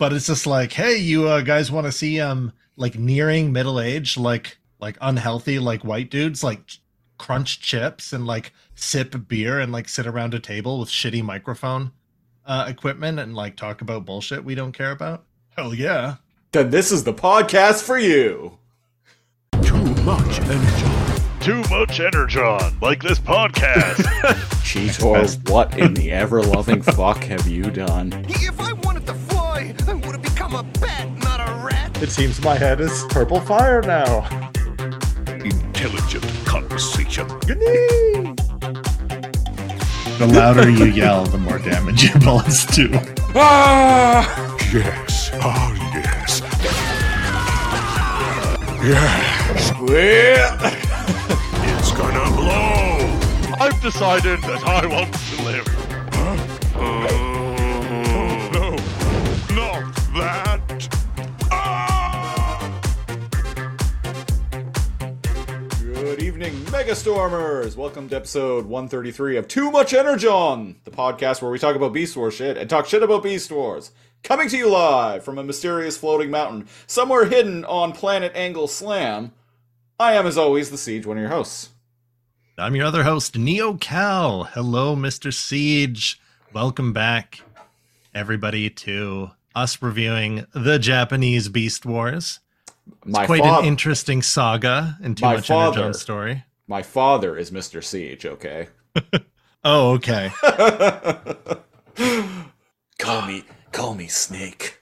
but it's just like, hey, you uh, guys want to see um like nearing middle age, like like unhealthy, like white dudes, like crunch chips and like sip beer and like sit around a table with shitty microphone uh, equipment and like talk about bullshit we don't care about? Hell yeah. Then this is the podcast for you. Too much energy. Too much energon, like this podcast. Cheetor, what in the ever loving fuck have you done? If I would have become a bat, not a rat. It seems my head is purple fire now. Intelligent conversation. The louder you yell, the more damage your bullets do. Ah! Yes. Oh, yes. Yes. Well, It's gonna blow. I've decided that I want to live. Evening, Megastormers! Welcome to episode 133 of Too Much Energon, the podcast where we talk about Beast Wars shit and talk shit about Beast Wars. Coming to you live from a mysterious floating mountain somewhere hidden on planet Angle Slam. I am, as always, the Siege, one of your hosts. I'm your other host, Neo Kal. Hello, Mr. Siege. Welcome back, everybody, to us reviewing the Japanese Beast Wars. My, Quite an interesting saga and too My much father. Energon story. my father is Mr. Siege, okay? Oh, okay. call me, call me Snake.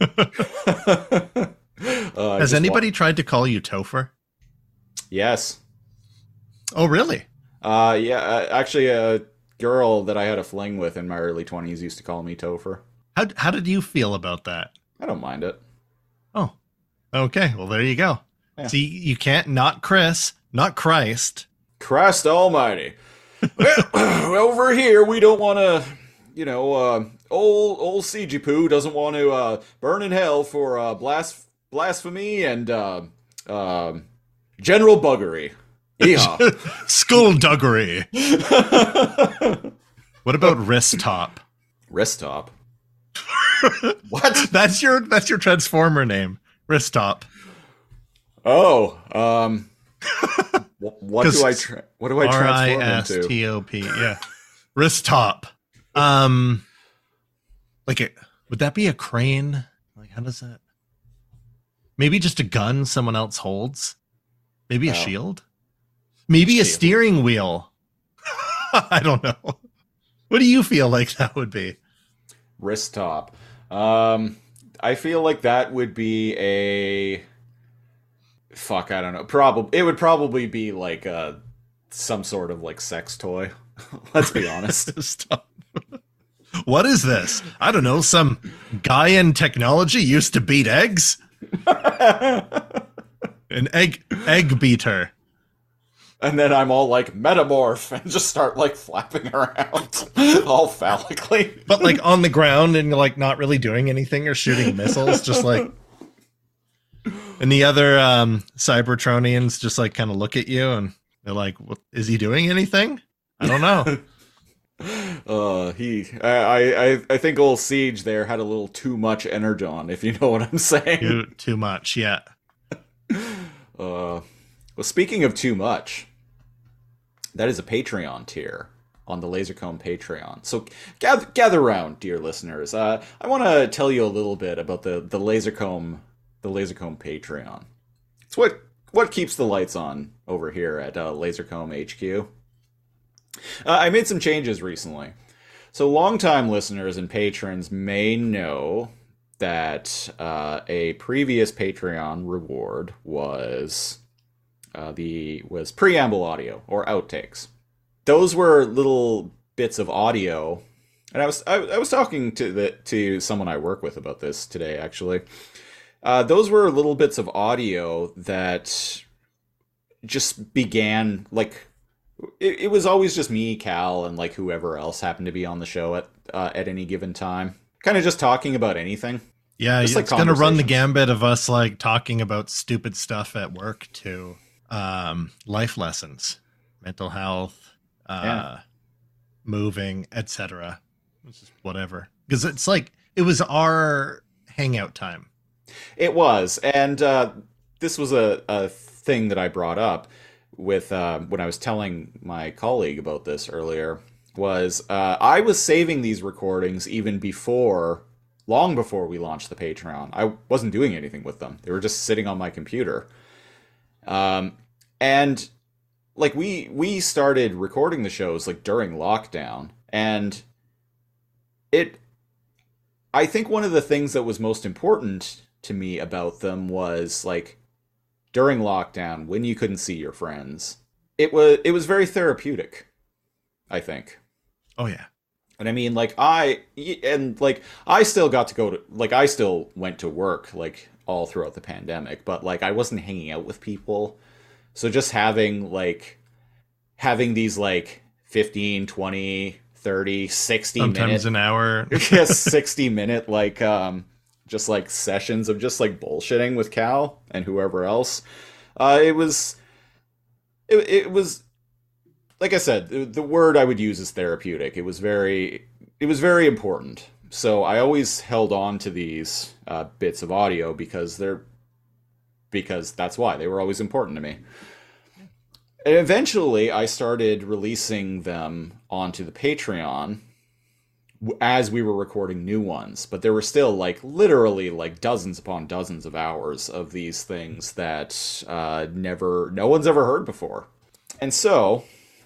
Uh, Has anybody tried to call you Topher? yes. Oh, really? Uh, yeah, uh, actually, a girl that I had a fling with in my early 20s used to call me Topher. How, how did you feel about that? I don't mind it. Oh, okay. Well, there you go. Yeah. See, you can't not Chris, not Christ. Christ almighty. well, over here, we don't want to, you know, uh, old, old CG Poo doesn't want to uh, burn in hell for uh, blas- blasphemy and uh, uh, general buggery. Yeah. Skullduggery. What about wrist top? Wrist top. what? That's your that's your transformer name. Wrist top. Oh, um, what do I tra- what do I transform into? T O P. Yeah. Wrist top. Um like it would that be a crane? Like how does that Maybe just a gun someone else holds? Maybe a Oh. shield? Maybe a steering wheel. I don't know. What do you feel like that would be? wrist top. Um, I feel like that would be a fuck. I don't know. Probably it would probably be like uh some sort of like sex toy. Let's be honest. What is this? I don't know. Some guy in technology used to beat eggs? An egg egg beater. And then I'm all like metamorph and just start like flapping around, all phallically. but like on the ground and like not really doing anything or shooting missiles, just like. And the other um, Cybertronians just like kind of look at you and they're like, what, "Is he doing anything?" I don't know. Uh, he, I, I, I think old Siege there had a little too much energon, if you know what I'm saying. too, too much, yeah. Uh, well, speaking of too much, that is a Patreon tier on the Lazorcomb Patreon. So gather, gather round, dear listeners. Uh, I want to tell you a little bit about the the Lazorcomb the Lazorcomb Patreon. It's what what keeps the lights on over here at uh, Lazorcomb HQ. Uh, I made some changes recently. So, longtime listeners and patrons may know that uh, a previous Patreon reward was uh, the was preamble audio or outtakes. Those were little bits of audio, and I was I, I was talking to the to someone I work with about this today. Actually, uh, those were little bits of audio that just began like it, it was always just me, Cal, and like whoever else happened to be on the show at uh, at any given time. Kind of just talking about anything. Yeah, Just it's like gonna run the gambit of us like talking about stupid stuff at work to um, life lessons, mental health, uh, Yeah. moving, etc. Whatever. Because it's like it was our hangout time. It was, and uh, this was a, a thing that I brought up with uh, when I was telling my colleague about this earlier. Was uh, I was saving these recordings even before, long before we launched the Patreon. I wasn't doing anything with them; they were just sitting on my computer. Um, and like we we started recording the shows like during lockdown, and it. I think one of the things that was most important to me about them was like during lockdown when you couldn't see your friends it was it was very therapeutic i think Oh yeah. and i mean like i and like i still got to go to like i still went to work like all throughout the pandemic but like i wasn't hanging out with people so just having like having these like 15 20 30 60 Sometimes minute an hour. yes 60 minute like um just like sessions of just like bullshitting with cal and whoever else. Uh it was it, it was like i said the, the word i would use is therapeutic. It was very it was very important. So i always held on to these uh, bits of audio because they're because that's why. They were always important to me. And eventually i started releasing them onto the patreon as we were recording new ones. But there were still like literally like dozens upon dozens of hours of these things that uh, never no one's ever heard before. And so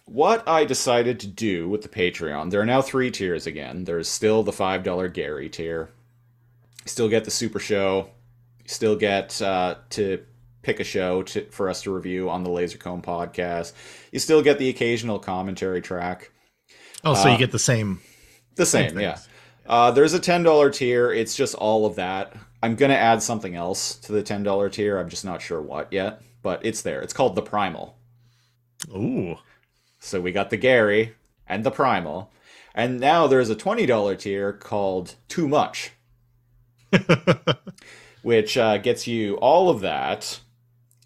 what i decided to do with the patreon there are now three tiers again. There's still the five dollar gary tier. Still get the super show still get uh, to pick a show to, for us to review on the lazorcomb podcast you still get the occasional commentary track Oh, so Uh, you get the same. the same, things. yeah. Uh, there's a ten dollar tier. It's just all of that. I'm gonna add something else to the ten dollar tier. I'm just not sure what yet, but it's there. It's called the Primal. Ooh. So we got the Gary and the Primal, and now there's a twenty dollar tier called Too Much, which uh, gets you all of that,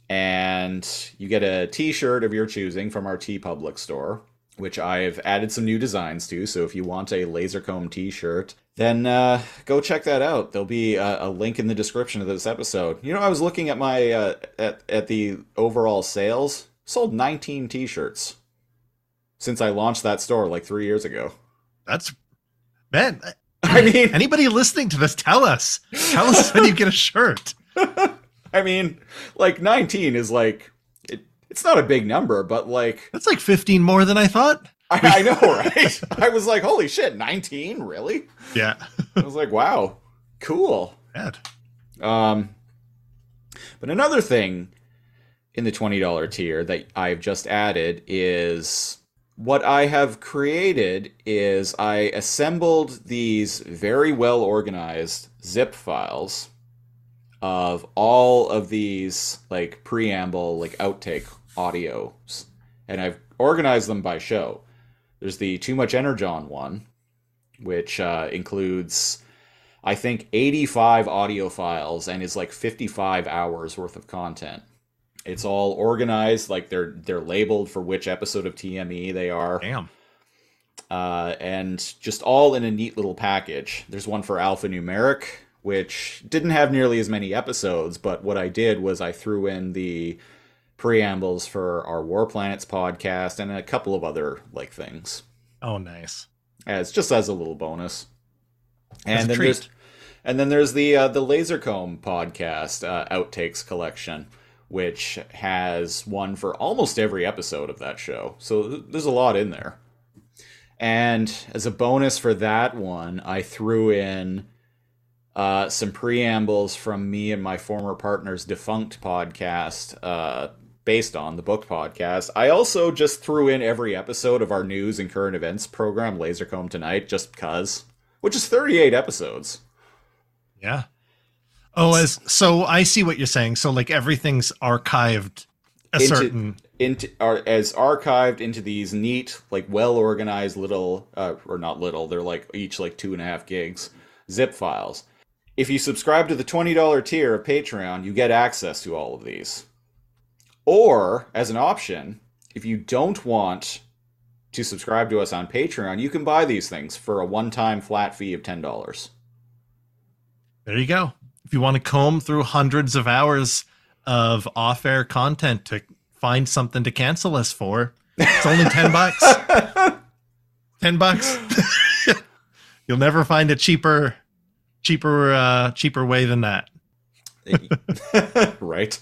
and you get a T-shirt of your choosing from our TeePublic store, which I've added some new designs to. So if you want a Lazorcomb T-shirt, then uh, go check that out. There'll be a, a link in the description of this episode. You know, I was looking at my uh, at at the overall sales. Sold 19 T-shirts since I launched that store like three years ago. That's man. I mean, Anybody listening to this, tell us. Tell us when you get a shirt. I mean, like 19 is like it, it's not a big number, but like That's like 15 more than I thought. I, I know, right? I was like, holy shit, 19, really? Yeah. I was like, wow, cool. Bad. Um, but another thing in the $20 tier that I've just added is what I have created is I assembled these very well organized zip files of all of these like preamble like outtake audios and I've organized them by show. There's the Too Much Energon one, which uh, includes I think 85 audio files and is like 55 hours worth of content. It's all organized like they're they're labeled for which episode of TME they are, Damn. uh, and just all in a neat little package. There's one for alphanumeric, which didn't have nearly as many episodes, but what I did was I threw in the preambles for our War Planets podcast and a couple of other like things Oh, nice. as just as a little bonus. And then there's and then there's the uh, the Lazorcomb podcast uh, outtakes collection, which has one for almost every episode of that show. So th- there's a lot in there. And as a bonus for that one, I threw in uh, some preambles from me and my former partner's defunct podcast, uh, based on the book podcast. I also just threw in every episode of our news and current events program, Lazorcomb Tonight, just because, which is 38 episodes. Yeah. Oh, as so I see what you're saying. So like everything's archived a Into- certain into are as archived into these neat, like well organized little, uh, or not little, they're like each like two and a half gigs zip files. If you subscribe to the twenty dollar tier of Patreon, you get access to all of these. Or as an option, if you don't want to subscribe to us on Patreon, you can buy these things for a one time flat fee of ten dollars. There you go. If you want to comb through hundreds of hours of off-air content to find something to cancel us for, it's only 10 bucks. 10 bucks. You'll never find a cheaper cheaper uh cheaper way than that. right.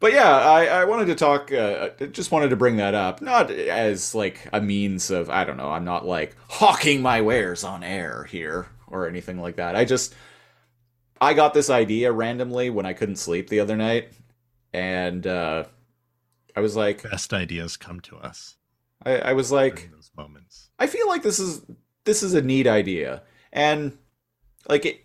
But yeah, I, I wanted to talk. Uh, just wanted to bring that up, not as like a means of I don't know. I'm not like hawking my wares on air here or anything like that. I just I got this idea randomly when I couldn't sleep the other night, and uh, I was like, Best ideas come to us I, I was like, those moments. I feel like this is this is a neat idea, and like it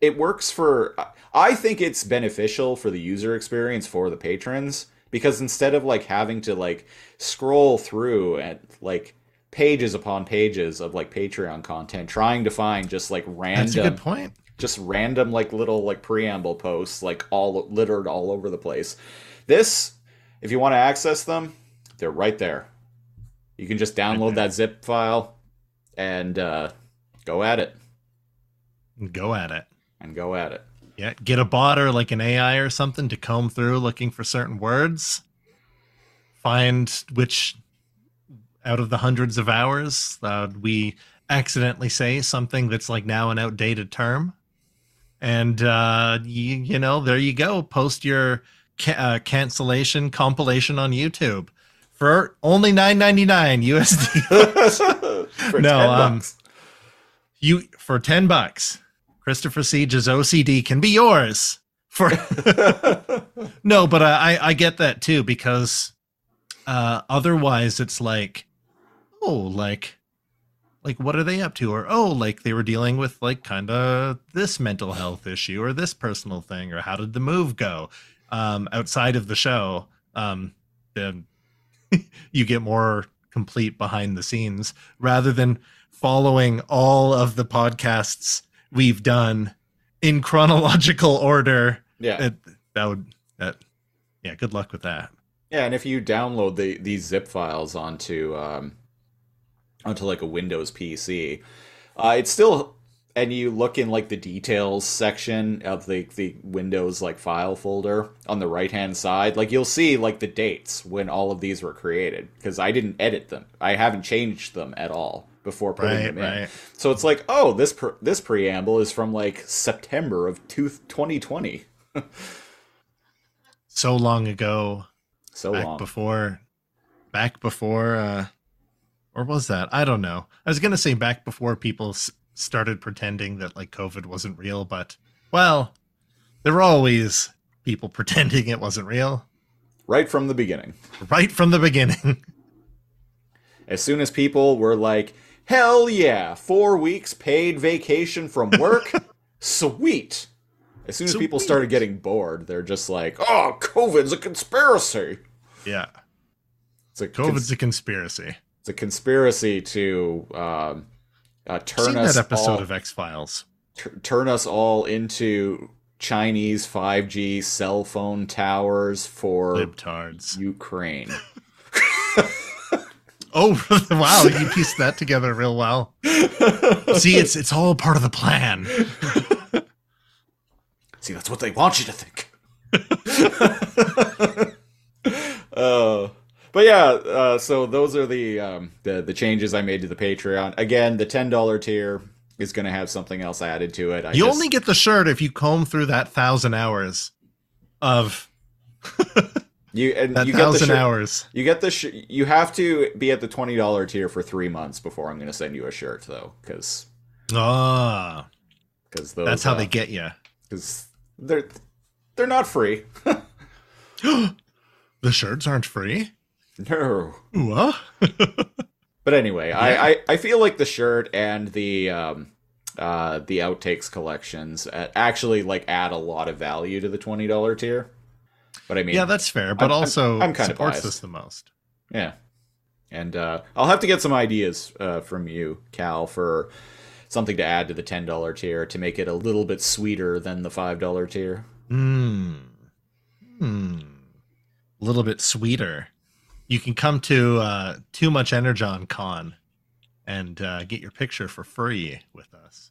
it works for. I think it's beneficial for the user experience for the patrons because instead of like having to like scroll through and like pages upon pages of like Patreon content, trying to find just like random That's a good point. Just random like little like preamble posts like all littered all over the place. This, if you want to access them, they're right there. You can just download that zip file and uh, go at it Go at it. and go at it. Yeah, get a bot or like an AI or something to comb through looking for certain words. Find which out of the hundreds of hours uh, we accidentally say something that's like now an outdated term. And uh, you, you know, there you go. Post your ca- uh, cancellation compilation on YouTube for only nine ninety nine USD. For No, 10 um, you for ten bucks. Christopher Siege's OCD can be yours for no, but I- I get that too because uh, otherwise it's like oh like like what are they up to? Or oh like they were dealing with like kind of this mental health issue or this personal thing or how did the move go um outside of the show um then you get more complete behind the scenes rather than following all of the podcasts we've done in chronological order. Yeah, it, that would that yeah good luck with that. Yeah, and if you download the these zip files onto um, onto like a Windows PC, uh, it's still and you look in like the details section of the the Windows like file folder on the right hand side, like you'll see like the dates when all of these were created because I didn't edit them, I haven't changed them at all before putting right them in. right So it's like, oh, this pre- this preamble is from like September of two- 2020. so long ago So back long. before back before uh or was that? I don't know. I was gonna say back before people s- started pretending that like covid wasn't real but well there were always people pretending it wasn't real. Right from the beginning. right from the beginning. As soon as people were like, hell yeah, four weeks paid vacation from work, sweet. As soon as people started getting bored, they're just like, oh, COVID's a conspiracy. yeah. It's a, covid's cons- a conspiracy it's a conspiracy to um, uh, turn us that episode all, of x-files t- turn us all into Chinese 5G cell phone towers for libtards Ukraine. oh wow you pieced that together real well see it's it's all part of the plan See, that's what they want you to think. uh, but yeah, uh, so those are the, um, the the changes I made to the Patreon. Again, the ten dollar tier is going to have something else added to it. I you just- only get the shirt if you comb through that thousand hours of you and that you get the thousand shirt- hours. You get the sh- you have to be at the twenty dollar tier for three months before I'm going to send you a shirt though, because Ah, because that's how uh, they get you. because they're they're not free. The shirts aren't free. No. Uh. But anyway, I, I I feel like the shirt and the um uh the outtakes collections uh, actually like add a lot of value to the twenty dollar tier. But I mean, yeah, that's fair, but I'm- I'm- also I'm kinda supports biased. us the most. yeah. And uh, I'll have to get some ideas uh, from you, Cal, for something to add to the ten dollar tier to make it a little bit sweeter than the five dollar tier. Hmm. Hmm. A little bit sweeter. You can come to uh, Too Much Energon Con and uh, get your picture for free with us.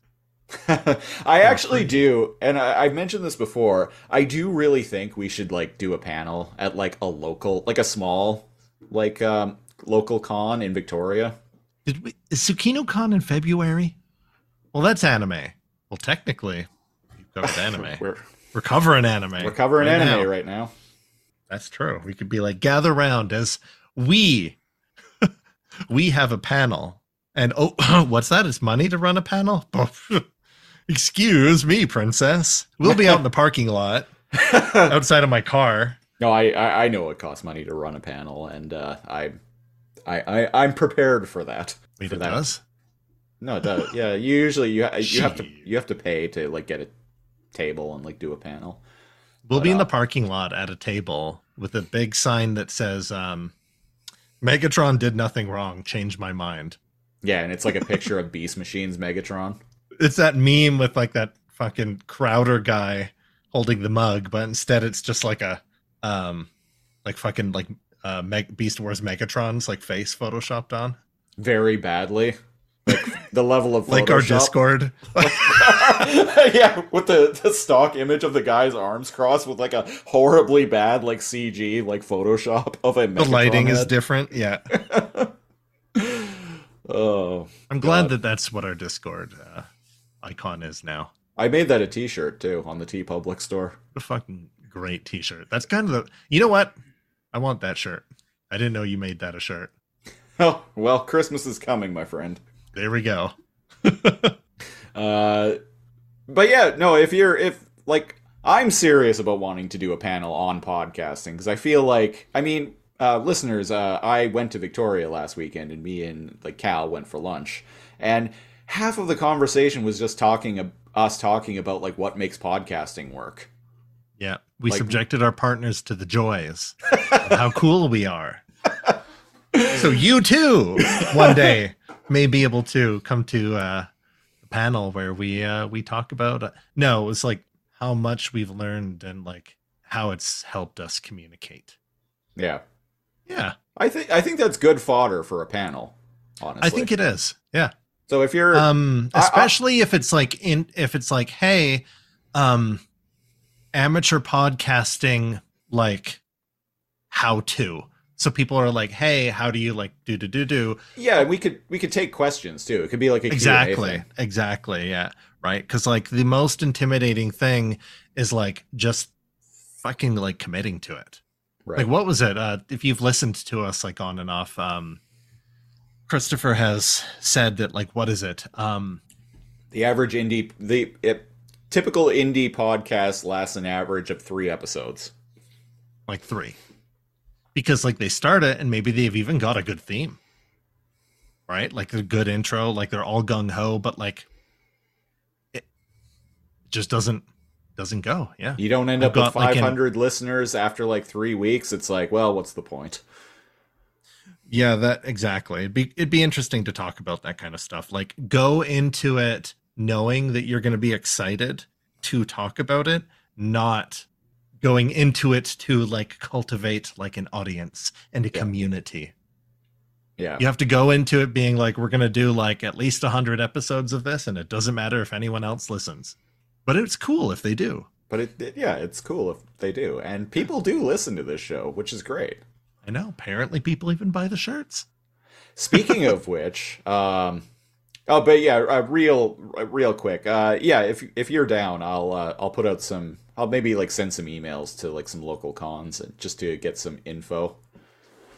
I actually do, and I, I've mentioned this before. I do really think we should like do a panel at like a local, like a small, like um, local con in Victoria. Did we is Tsukino Con in February? Well, that's anime. Well, technically, you've covered anime. We're We're covering anime. we're covering right anime now. right now. That's true. We could be like gather round as we we have a panel. And oh, what's that? It's money to run a panel? Excuse me, princess. We'll be out in the parking lot outside of my car. No, I, I I know it costs money to run a panel, and uh, I, I I I'm prepared for that. Wait, for it that. does? No, it does. Yeah, usually you you have to you have to pay to like get a table and like do a panel. We'll be in uh, the parking lot at a table with a big sign that says, um, Megatron did nothing wrong. Change my mind. Yeah, and it's like a picture of Beast Machines Megatron. It's that meme with like that fucking Crowder guy holding the mug, but instead it's just like a, um, like fucking like uh, Meg- Beast Wars Megatron's like face photoshopped on, very badly. Like the level of like our Discord. yeah, with the, the stock image of the guy's arms crossed with like a horribly bad like CG like Photoshop of a the lighting is different. Yeah, Oh, I'm glad God. that that's what our Discord uh, icon is now. I made that a T-shirt too on the TeePublic store. A fucking great T-shirt. That's kind of the. You know what? I want that shirt. I didn't know you made that a shirt. Oh well, Christmas is coming, my friend. There we go. Uh, but yeah, no, if you're if like I'm serious about wanting to do a panel on podcasting because I feel like I mean, uh, listeners, uh, I went to Victoria last weekend and me and like Cal went for lunch, and half of the conversation was just talking ab- us talking about like what makes podcasting work. Yeah, we Like- subjected our partners to the joys of how cool we are. So you too, one day, may be able to come to uh, panel where we uh, we talk about. Uh, no, it was like how much we've learned and like how it's helped us communicate. Yeah, Yeah, I think I think that's good fodder for a panel. Honestly, I think it is. Yeah. So if you're um I- I- especially if it's like in if it's like hey um amateur podcasting like how to so people are like hey how do you like do do do do? Yeah, we could we could take questions too. It could be like a Q&A exactly. exactly yeah. Right? Because like the most intimidating thing is like just fucking like committing to it. Right. like what was it? Uh if you've listened to us like on and off um christopher has said that like what is it? Um The average indie, the it, typical indie podcast lasts an average of three episodes. like three because like they start it and maybe they've even got a good theme. Right? Like a good intro like they're all gung-ho but like it just doesn't doesn't go. Yeah. You don't end I've up with got, like, an- 500 listeners after like three weeks. It's like, well, what's the point? yeah that exactly. It'd be it'd be interesting to talk about that kind of stuff. Like go into it knowing that you're going to be excited to talk about it not going into it to like cultivate like an audience and a Yeah. community. Yeah, you have to go into it being like we're going to do like at least 100 episodes of this and it doesn't matter if anyone else listens. But it's cool if they do. But it, it- yeah, it's cool if they do, and people do listen to this show, which is great. i know. Apparently people even buy the shirts. Speaking of which, um, oh, but yeah, uh, real, uh, real quick, uh, yeah, if if you're down, I'll uh, I'll put out some, I'll maybe like send some emails to like some local cons and just to get some info.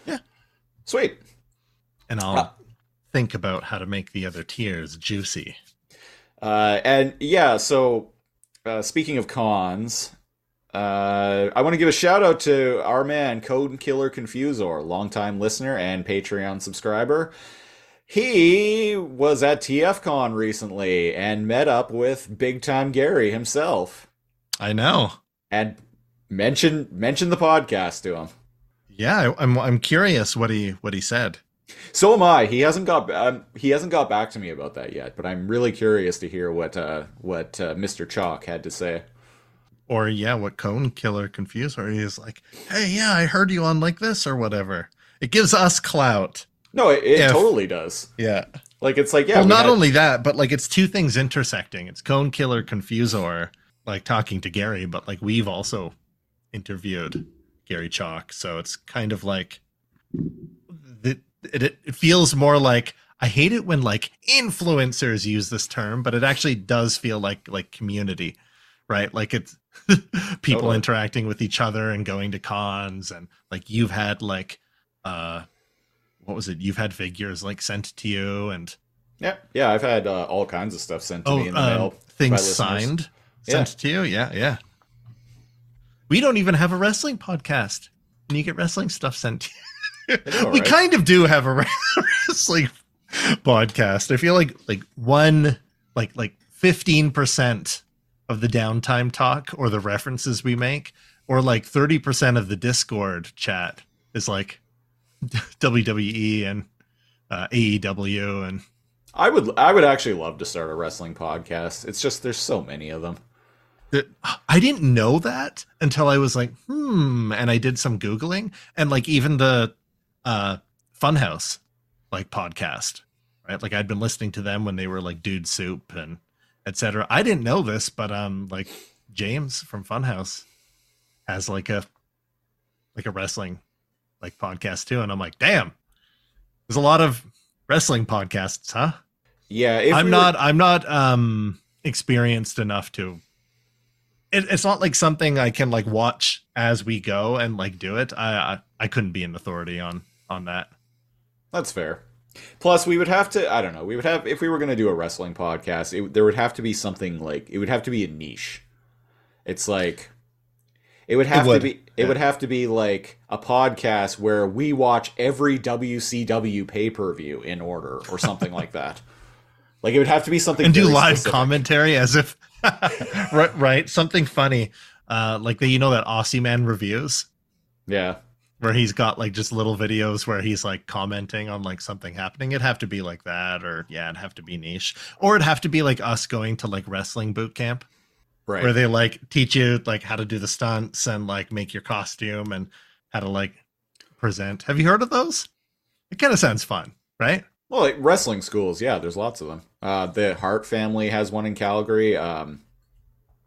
Yeah. Sweet. and i'll Ah. think about how to make the other tiers juicy Uh, and yeah, so uh, speaking of cons, uh, I want to give a shout out to our man Code Killer Confusor, longtime listener and Patreon subscriber. He was at TFCon recently and met up with Big Time Gary himself, i know and mentioned mentioned the podcast to him. yeah i'm i'm curious what he what he said So am I. He hasn't got um, he hasn't got back to me about that yet, but I'm really curious to hear what uh, what uh, Mr. Chalk had to say. or yeah what cone killer confused or he's like hey yeah i heard you on like this or whatever it gives us clout No, it, it If- totally does. yeah Like it's like yeah. well, we not had- only that, but like it's two things intersecting. It's Cone Killer Confusor, like talking to Gary, but like we've also interviewed Gary Chalk, so it's kind of like the, it, it feels more like I hate it when like influencers use this term, but it actually does feel like like community, right? Like it's people Totally. interacting with each other and going to cons, and like you've had like uh what was it? You've had figures like sent to you and Yeah, yeah. I've had uh, all kinds of stuff sent to oh me in the um, mail. things signed Yeah. sent to you. Yeah, yeah. We don't even have a wrestling podcast. And you get wrestling stuff sent to you. know, we right? kind of do have a wrestling podcast. I feel like like one like like 15% of the downtime talk or the references we make or like 30% of the Discord chat is like WWE and uh, AEW and I would I would actually love to start a wrestling podcast. It's just there's so many of them. that I didn't know that until I was like, hmm, and I did some googling, and like even the uh Funhaus like podcast, right? Like I'd been listening to them when they were like Dude Soup and etc. I didn't know this, but um, like James from Funhaus has like a like a wrestling like podcast too, and I'm like, damn, there's a lot of wrestling podcasts, huh? Yeah, I'm we were- not I'm not um experienced enough to it, it's not like something I can like watch as we go and like do it. I, I I couldn't be an authority on on that. That's fair. Plus, we would have to. I don't know. We would have if we were going to do a wrestling podcast. It, there would have to be something like it would have to be a niche. It's like it would have would, to be. It yeah. would have to be like a podcast where we watch every WCW pay per view in order or something like that. Like it would have to be something And do live specific. commentary as if right right something funny. Uh like the you know that Aussie Man reviews Yeah, where he's got like just little videos where he's like commenting on like something happening. It'd have to be like that or yeah, it'd have to be niche. Or it'd have to be like us going to like wrestling boot camp. Right. where they like teach you like how to do the stunts and like make your costume and how to like present. Have you heard of those? It kind of sounds fun, right? Well, like wrestling schools, yeah, there's lots of them. Uh, the Hart family has one in Calgary. Um,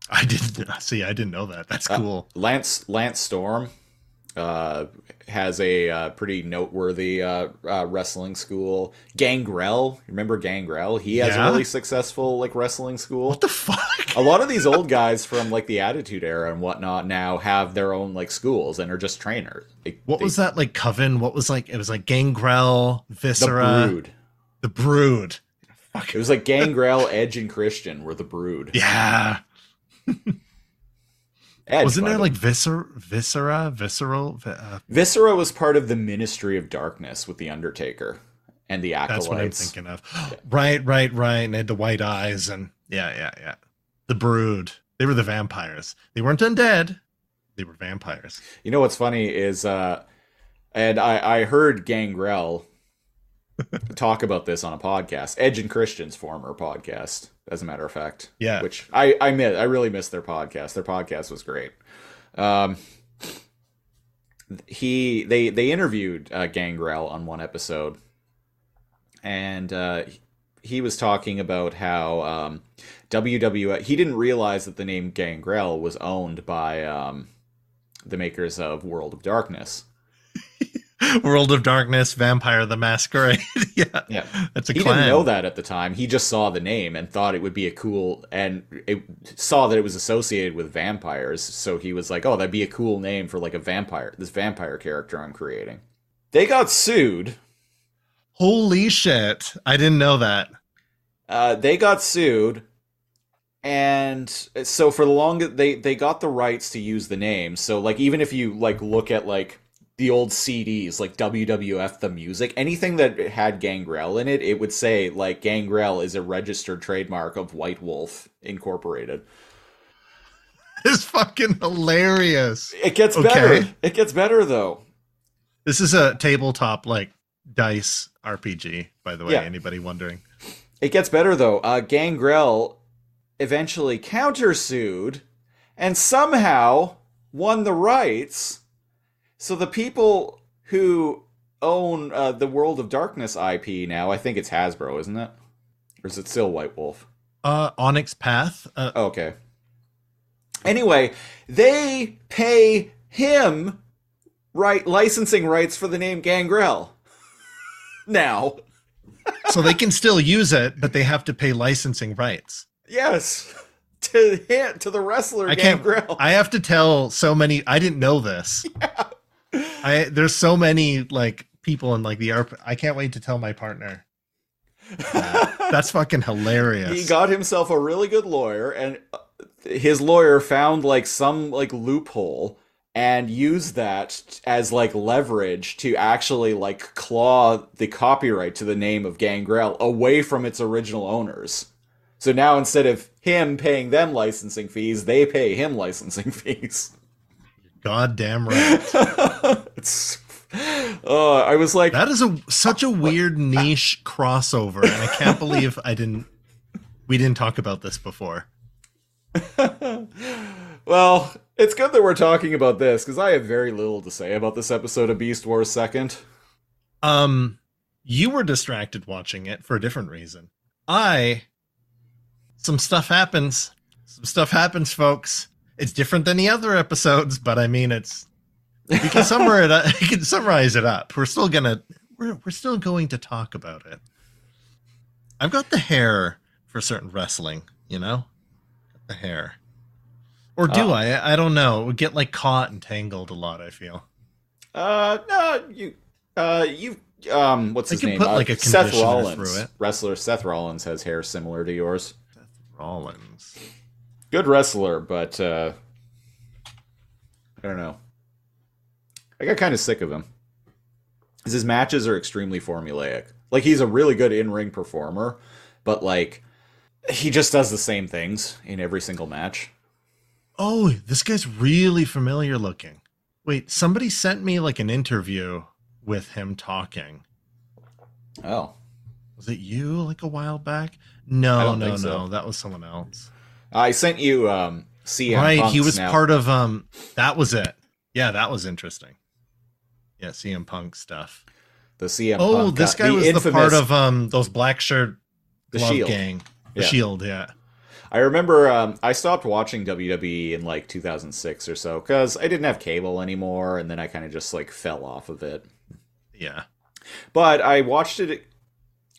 I didn't see. I didn't know that. That's Uh, cool. Lance Lance Storm uh, has a uh, pretty noteworthy uh, uh, wrestling school. Gangrel, remember Gangrel? He has Yeah? a really successful like wrestling school. what the fuck? a lot of these old guys from like the Attitude Era and whatnot now have their own like schools and are just trainers. They- What they- was that like? Coven? What was like? It was like Gangrel, The Viscera, Brood. the Brood. Fuck. It was like Gangrel, Edge, and Christian were the Brood. Yeah, Wasn't there like Viscera, Viscera, Visceral? Uh, Viscera was part of the Ministry of Darkness with the Undertaker and the Acolytes. that's what I'm thinking of. Right, right, right. And they had the white eyes and yeah, yeah, yeah. The Brood. They were the vampires. They weren't undead. They were vampires. You know what's funny is, uh, and I, I heard Gangrel talk about this on a podcast, Edge and Christian's former podcast, as a matter of fact. Yeah. Which I, I miss, I really missed their podcast. Their podcast was great. Um, he, they, they interviewed uh, Gangrel on one episode, and uh, he was talking about how um, WWF. He didn't realize that the name Gangrel was owned by um, the makers of World of Darkness. World of Darkness, Vampire the Masquerade. yeah. Yeah. That's a He clan. didn't know that at the time. He just saw the name and thought it would be a cool and it saw that it was associated with vampires. So he was like, "Oh, that'd be a cool name for like a vampire. This vampire character I'm creating." They got sued. Holy shit. I didn't know that. Uh, they got sued, and so for the longest, they they got the rights to use the name. So like, even if you like look at like the old CDs, like WWF the music, anything that had Gangrel in it, it would say like Gangrel is a registered trademark of White Wolf Incorporated. It's fucking hilarious. It gets Okay. better. It gets better though. This is a tabletop like dice RPG, by the way, Yeah. anybody wondering. It gets better though. Uh, Gangrel eventually countersued and somehow won the rights. So the people who own uh, the World of Darkness IP now. I think it's Hasbro, isn't it? Or is it still White Wolf? Uh, Onyx Path. Uh, Okay. Anyway, they pay him right licensing rights for the name Gangrel. now, so they can still use it, but they have to pay licensing rights. yes, to him, to the wrestler I. Gangrel. I have to tell so many. I didn't know this. I there's so many like people in like the ARP. I can't wait to tell my partner. that. That's fucking hilarious. He got himself a really good lawyer, and uh, his lawyer found like some like loophole and used that as like leverage to actually like claw the copyright to the name of Gangrel away from its original owners. So now instead of him paying them licensing fees, they pay him licensing fees. Goddamn right. it's uh, I was like, That is a such a weird niche crossover, and I can't believe I didn't. We didn't talk about this before. well, it's good that we're talking about this because I have very little to say about this episode of Beast Wars Second. Um, you were distracted watching it for a different reason. I, some stuff happens. Some stuff happens, folks. It's different than the other episodes, but I mean, it's we can summarize it. Up, can summarize it up. We're still gonna we're we're still going to talk about it. I've got the hair for certain wrestling, you know, the hair. Or do Oh. I? I don't know. It would get like caught and tangled a lot. I feel. Uh, no, you, uh, you, um, what's I his name? put, Uh, like, a Seth Rollins, through it. wrestler Seth Rollins has hair similar to yours. Seth Rollins. Good wrestler, but uh, I don't know. I got kind of sick of him. his matches are extremely formulaic. Like he's a really good in-ring performer, but like he just does the same things in every single match. Oh, this guy's really familiar looking. Wait, somebody sent me like an interview with him talking. Oh, Was it you like a while back? No, no, so. no. That was someone else. I sent you um CM right, he was now- part of um that was it. Yeah, that was interesting. Yeah, CM Punk stuff. the CM. oh, Punk this guy- guy was the part of um those black shirt The Shield. gang. The Yeah. Shield, yeah. I remember um, I stopped watching WWE in like 2006 or so because I didn't have cable anymore, and then I kind of just like fell off of it. Yeah. But I watched it.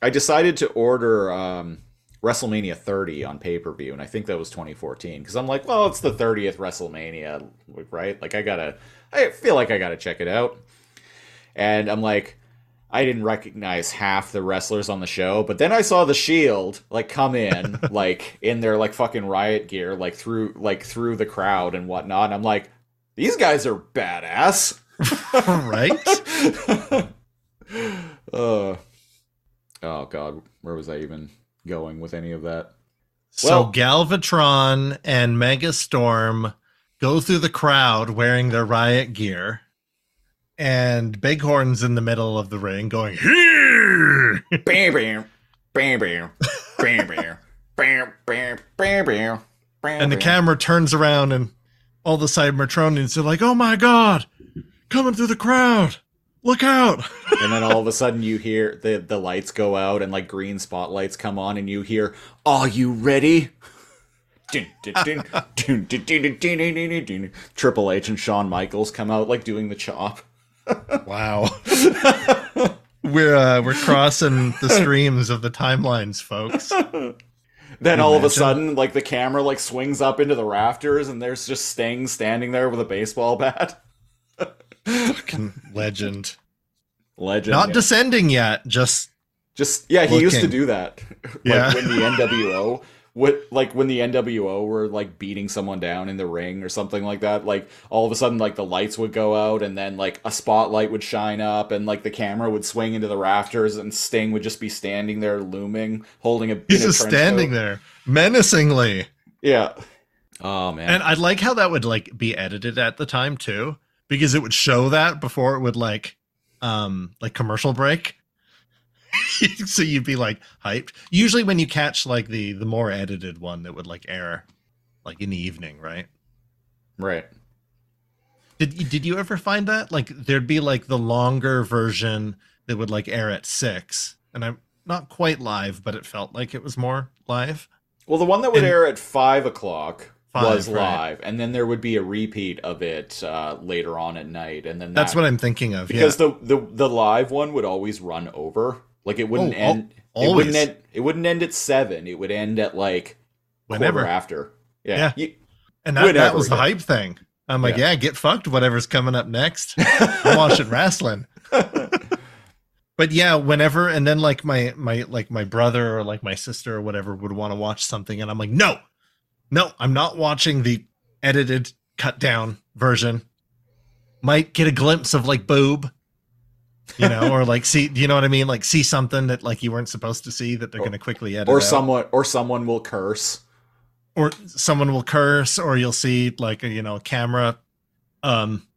I decided to order um, WrestleMania 30 on pay per view, and I think that was 2014 because I'm like, well, it's the 30th WrestleMania, right? Like I gotta, I feel like I gotta check it out. And I'm like, I didn't recognize half the wrestlers on the show, but then I saw the Shield like come in, like in their like fucking riot gear, like through like through the crowd and whatnot. And I'm like, these guys are badass. right? uh, oh god, where was I even going with any of that? So Well- Galvatron and Megastorm go through the crowd wearing their riot gear, and Bighorn's in the middle of the ring going, Here! bam, bam, bam, bam, bam, bam, bam, bam, bam, bam, and the camera turns around, and all the Cybertronians are like, Oh my god, coming through the crowd! Look out! and then all of a sudden you hear the the lights go out and like green spotlights come on, and you hear, "Are you ready?" Triple H and Shawn Michaels come out like doing the chop. Wow. we're uh, we're crossing the streams of the timelines, folks. Then all of a sudden, like the camera like swings up into the rafters, and there's just Sting standing there with a baseball bat. Fucking legend. Legend. Not yeah. descending yet, just Just yeah, he used to do that. like Yeah. when the NWO what like when the NWO were like beating someone down in the ring or something like that, like all of a sudden like the lights would go out and then like a spotlight would shine up and like the camera would swing into the rafters and Sting would just be standing there looming, holding a he's in a just standing coat. there menacingly. Yeah. Oh man. And I like how that would like be edited at the time too, because it would show that before it would like um like commercial break. so you'd be like hyped. Usually when you catch like the the more edited one that would like air like in the evening, right? right. Did you, did you ever find that? Like there'd be like the longer version that would like air at six, and I'm not quite live, but it felt like it was more live. Well, the one that would And- air at five o'clock Five, was right. live, and then there would be a repeat of it uh, later on at night, and then That's what I'm thinking of. because yeah. the, the the live one would always run over. Like it wouldn't Oh, al- end. It always. wouldn't end. It wouldn't end at seven. It would end at like whenever, after. Yeah. Yeah. You- and that, that was the hype thing. I'm like, Yeah. yeah. get fucked. Whatever's coming up next. I'm watching wrestling. but yeah, whenever, and then like my my like my brother or like my sister or whatever would want to watch something, and I'm like, no, no, I'm not watching the edited, cut down version. Might get a glimpse of like boob, you know, or like see, do you know what I mean? Like see something that like you weren't supposed to see that they're going to quickly edit, or out. someone or someone will curse. or someone will curse, or you'll see like a you know a camera, um,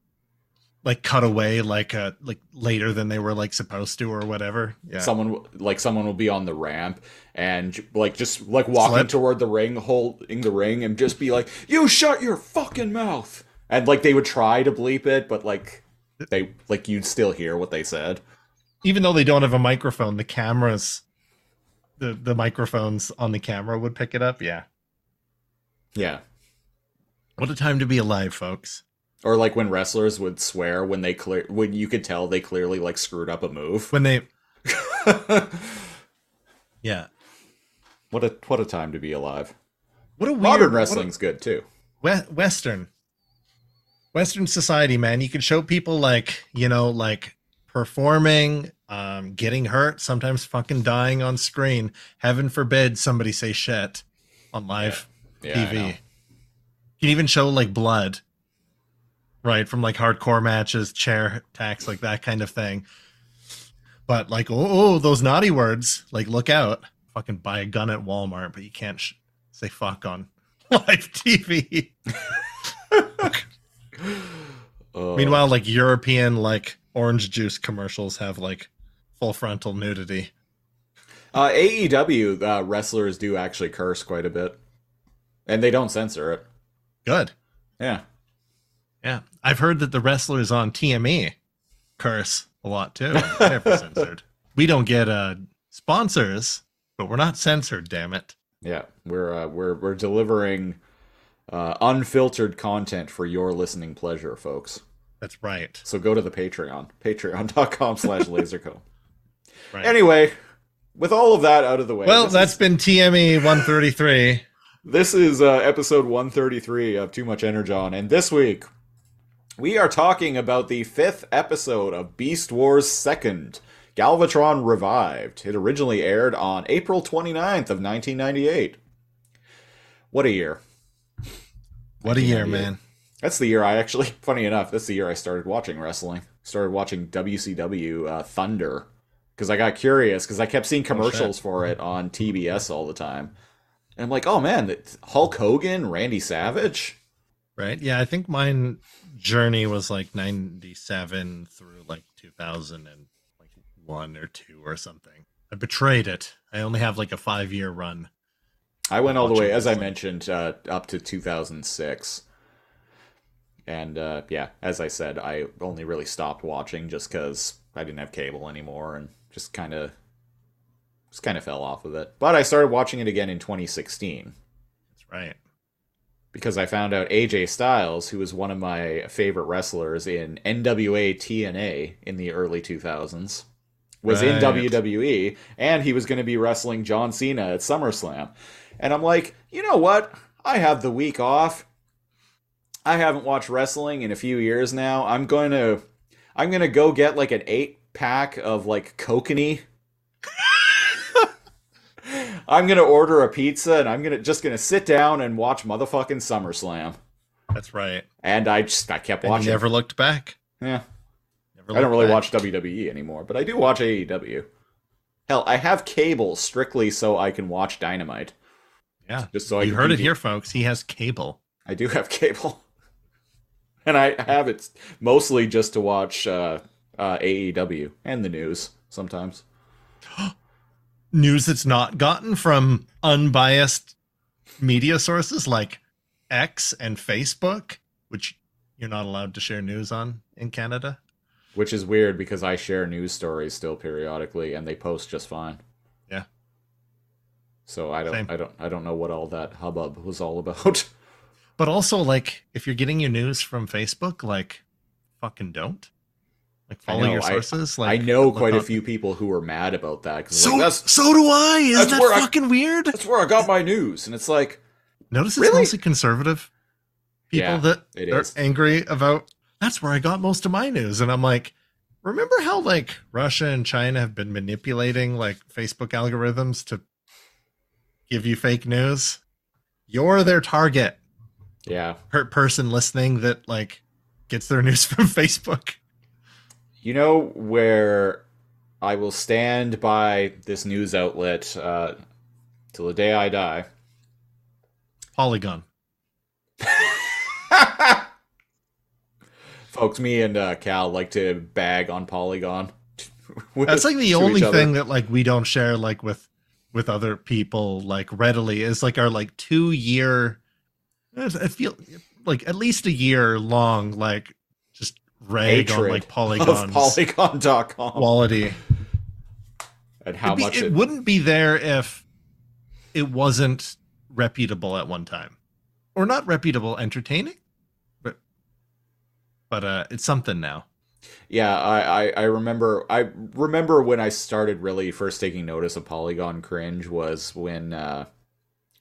like cut away like uh like later than they were like supposed to or whatever. Yeah. Someone will- like someone will be on the ramp and like just like walking Slip. toward the ring, holding the ring, and just be like, "You shut your fucking mouth!" And like they would try to bleep it, but like they like you'd still hear what they said. even though they don't have a microphone, the cameras, the the microphones on the camera would pick it up. Yeah. Yeah. What a time to be alive, folks. Or like when wrestlers would swear when they clear when you could tell they clearly like screwed up a move. When they, yeah. what a what a time to be alive. What a weird Modern what a- wrestling's good too. we- Western, Western society, man. You can show people like you know, like performing, um, getting hurt, sometimes fucking dying on screen. Heaven forbid somebody say shit on live Yeah, know. TV. You can even show like blood, right, from like hardcore matches, chair attacks, like that kind of thing. But like, oh, oh, those naughty words, like, look out! Fucking buy a gun at Walmart, but you can't sh- say fuck on live TV. Uh, Meanwhile, like European like orange juice commercials have like full frontal nudity. uh, AEW uh, wrestlers do actually curse quite a bit, and they don't censor it. Good. Yeah. Yeah, I've heard that the wrestlers on TME curse a lot too. Never censored. We don't get uh sponsors, but we're not censored. Damn it! Yeah, we're uh, we're we're delivering uh, unfiltered content for your listening pleasure, folks. That's right. So go to the Patreon, patreon.com slash lazorcomb. Right. Anyway, with all of that out of the way, well, that's is, been TME 133. this is uh, episode 133 of Too Much Energon, and this week we are talking about the fifth episode of Beast Wars Second, Galvatron Revived. It originally aired on April 29th of 1998. What a year. What a year, man! That's the year I actually, funny enough, that's the year I started watching wrestling. Started watching WCW uh, Thunder because I got curious because I kept seeing commercials for it on TBS all the time. And I'm like, oh man, Hulk Hogan, Randy Savage. Right? Yeah, I think mine journey was like 97 through like 2001 or two or something. I betrayed it. I only have like a five year run. I went all the way, as I mentioned, uh, up to 2006. And uh, yeah, as I said, I only really stopped watching just because I didn't have cable anymore and just kind of just kind of fell off of it. But I started watching it again in 2016 That's right. because I found out AJ Styles, who was one of my favorite wrestlers in NWA TNA in the early 2000s, was in WWE and he was going to be wrestling John Cena at SummerSlam. And I'm like, you know what? I have the week off. I haven't watched wrestling in a few years now. I'm going to I'm going to go get like an 8 pack of like kokanee I'm gonna order a pizza and I'm gonna just gonna sit down and watch motherfucking SummerSlam. That's right. And I just I kept And watching. never looked back. yeah, Never I don't really back. watch WWE anymore, but I do watch AEW. Hell, I have cable strictly so I can watch Dynamite. Yeah. Just so I you can heard it here, folks. He has cable. I do have cable, and I have it mostly just to watch uh, uh, AEW and the news sometimes. News that's not gotten from unbiased media sources like X and Facebook, which you're not allowed to share news on in Canada. Which is weird because I share news stories still periodically and they post just fine. So I don't Same. I don't I don't know what all that hubbub was all about. But also, like, if you're getting your news from Facebook, like, fucking don't. Like, I follow know, your I- sources. like, I know quite a few people who are mad about that So, like, that's so do I. Isn't that where I- fucking weird? that's where I got my news and it's like Notice it's Really? mostly conservative people Yeah, that are is. angry about. That's where I got most of my news, and I'm like, remember how like Russia and China have been manipulating like Facebook algorithms to give you fake news? You're their target yeah. per- person listening that like gets their news from Facebook. You know where I will stand by this news outlet uh, till the day I die. Polygon. Folks, me and uh, Cal like to bag on Polygon. with- That's like the only thing that like we don't share like with with other people like readily is like our like two year I feel like at least a year long like just rag on like polygons Polygon.com quality. and how be- much it, it, wouldn't be there if it wasn't reputable at one time. Or not reputable entertaining, but but uh it's something now. Yeah, I, I, I remember I remember when I started really first taking notice of Polygon cringe was when uh,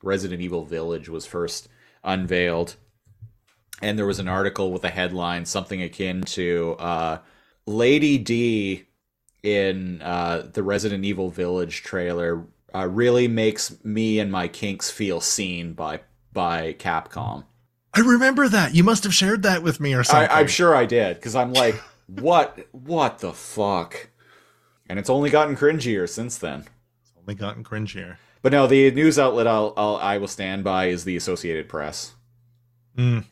Resident Evil Village was first unveiled, and there was an article with a headline something akin to uh, Lady D in uh, the Resident Evil Village trailer uh, really makes me and my kinks feel seen by by Capcom. I remember that. You must have shared that with me or something. I, I'm sure I did because I'm like, what? What the fuck? And it's only gotten cringier since then. It's only gotten cringier. But no, the news outlet I'll, I'll I will stand by is the Associated Press, Mm.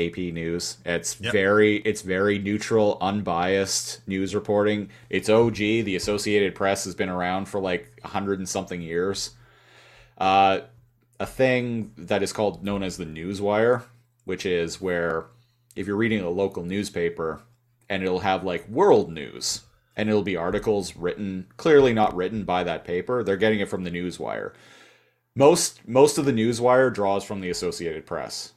AP News. It's Yep. very it's very neutral, unbiased news reporting. It's OG. The Associated Press has been around for like a hundred and something years. Uh, a thing that is called known as the newswire, which is where if you're reading a local newspaper and it'll have like world news and it'll be articles written clearly not written by that paper, they're getting it from the newswire. Most most of the newswire draws from the Associated Press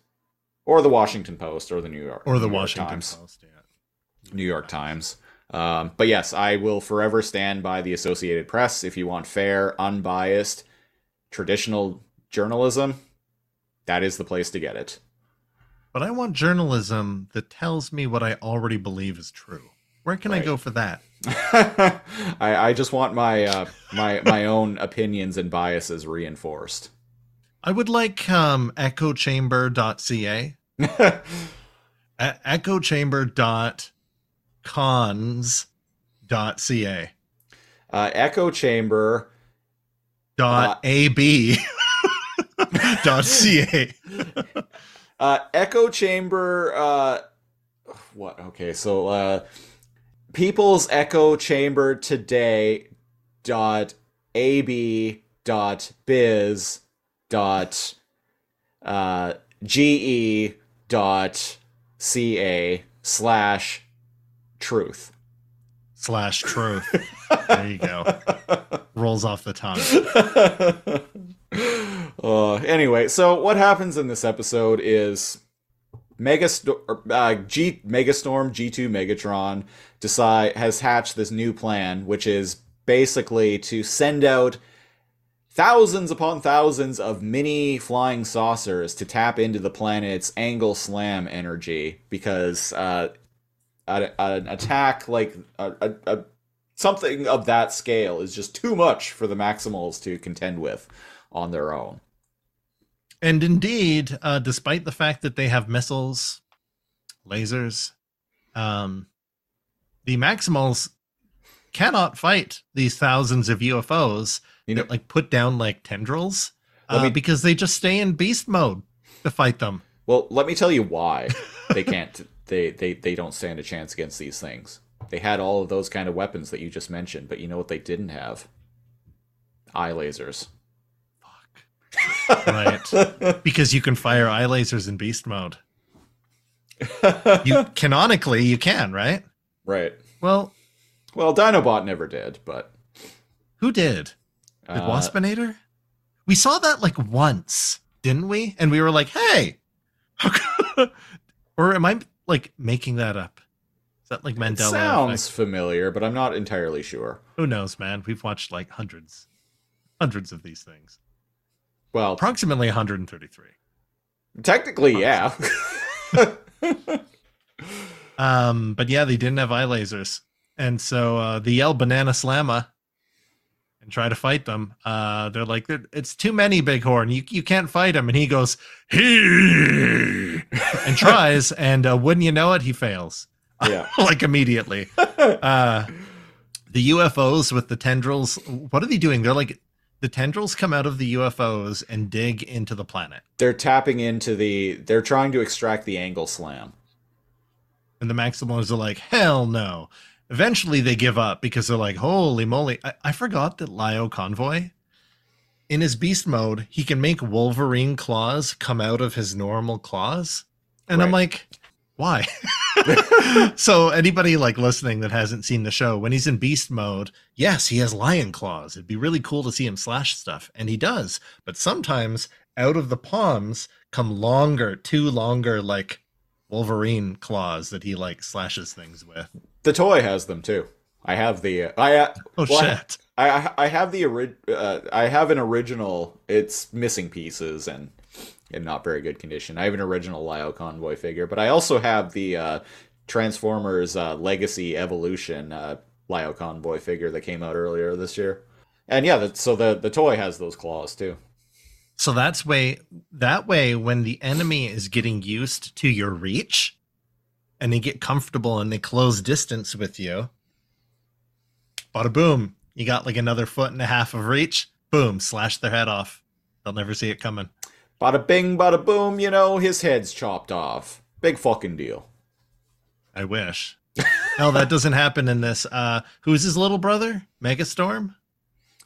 or the Washington Post or the New York Or the New York Washington Times. Post. Yeah. New York Times. Um, but yes, I will forever stand by the Associated Press. If you want fair, unbiased, traditional journalism, that is the place to get it. But I want journalism that tells me what I already believe is true. Where can I go for that? I, I just want my uh, my my own opinions and biases reinforced. I would like um, echochamber.ca. E- echochamber.cons.ca. Uh, Echo Chamber. Dot ab dot ca. Uh, Echo Chamber. Uh, what? Okay, so uh, People's Echo Chamber today. Dot ab. Dot biz. Dot uh, ge. Dot ca slash truth. slash truth. There you go. Rolls off the tongue. uh, anyway, so what happens in this episode is Megastorm, uh, G Megastorm G2 Megatron decide has hatched this new plan, which is basically to send out thousands upon thousands of mini flying saucers to tap into the planet's angle slam energy because uh, a- an attack like a, a, a something of that scale is just too much for the Maximals to contend with on their own. And indeed, uh, despite the fact that they have missiles, lasers, um, the Maximals cannot fight these thousands of UFOs You know, that like put down like tendrils uh, me- because they just stay in beast mode to fight them. well, let me tell you why they can't. They, they they don't stand a chance against these things. They had all of those kind of weapons that you just mentioned, but you know what they didn't have? Eye lasers. Right. because you can fire eye lasers in beast mode. You canonically you can, right? right. Well, Well, Dinobot never did, but who did? Did uh, Waspinator? We saw that like once, didn't we? And we were like, "Hey," or am I like making that up? Is that like it Mandela? sounds effect? familiar, but I'm not entirely sure. Who knows, man? We've watched like hundreds, hundreds of these things. Well, Approximately 133. technically, yeah. Um, but yeah, they didn't have eye lasers, and so uh, they yell "banana slamma" and try to fight them. Uh, they're like, "It's too many, Bighorn. You you can't fight him." And he goes, "He," and tries, and uh, wouldn't you know it, he fails yeah. like immediately. Uh, the UFOs with the tendrils. What are they doing? They're like the tendrils come out of the UFOs and dig into the planet. They're tapping into the. They're trying to extract the angle slam. And the Maximals are like, hell no. Eventually they give up because they're like, holy moly. I, I forgot that Lio Convoy, in his beast mode, he can make Wolverine claws come out of his normal claws. And I'm like, why? so anybody like listening that hasn't seen the show, when he's in beast mode, yes, he has lion claws. It'd be really cool to see him slash stuff. And he does. But sometimes out of the palms come longer, two longer, like Wolverine claws that he like slashes things with. The toy has them too. I have the. I. Uh, Oh well, I- shit! I I have the ori- uh, I have an original. It's missing pieces and in not very good condition. I have an original Lio Convoy figure, but I also have the uh, Transformers uh, Legacy Evolution uh, Lio Convoy figure that came out earlier this year. And yeah, that, so the the toy has those claws too. So that's way that way when the enemy is getting used to your reach, and they get comfortable and they close distance with you. Bada boom! You got like another foot and a half of reach. Boom! Slash their head off. They'll never see it coming. Bada bing, bada boom. You know, his head's chopped off. Big fucking deal. I wish. no, that doesn't happen in this. Uh, who's his little brother? Megastorm.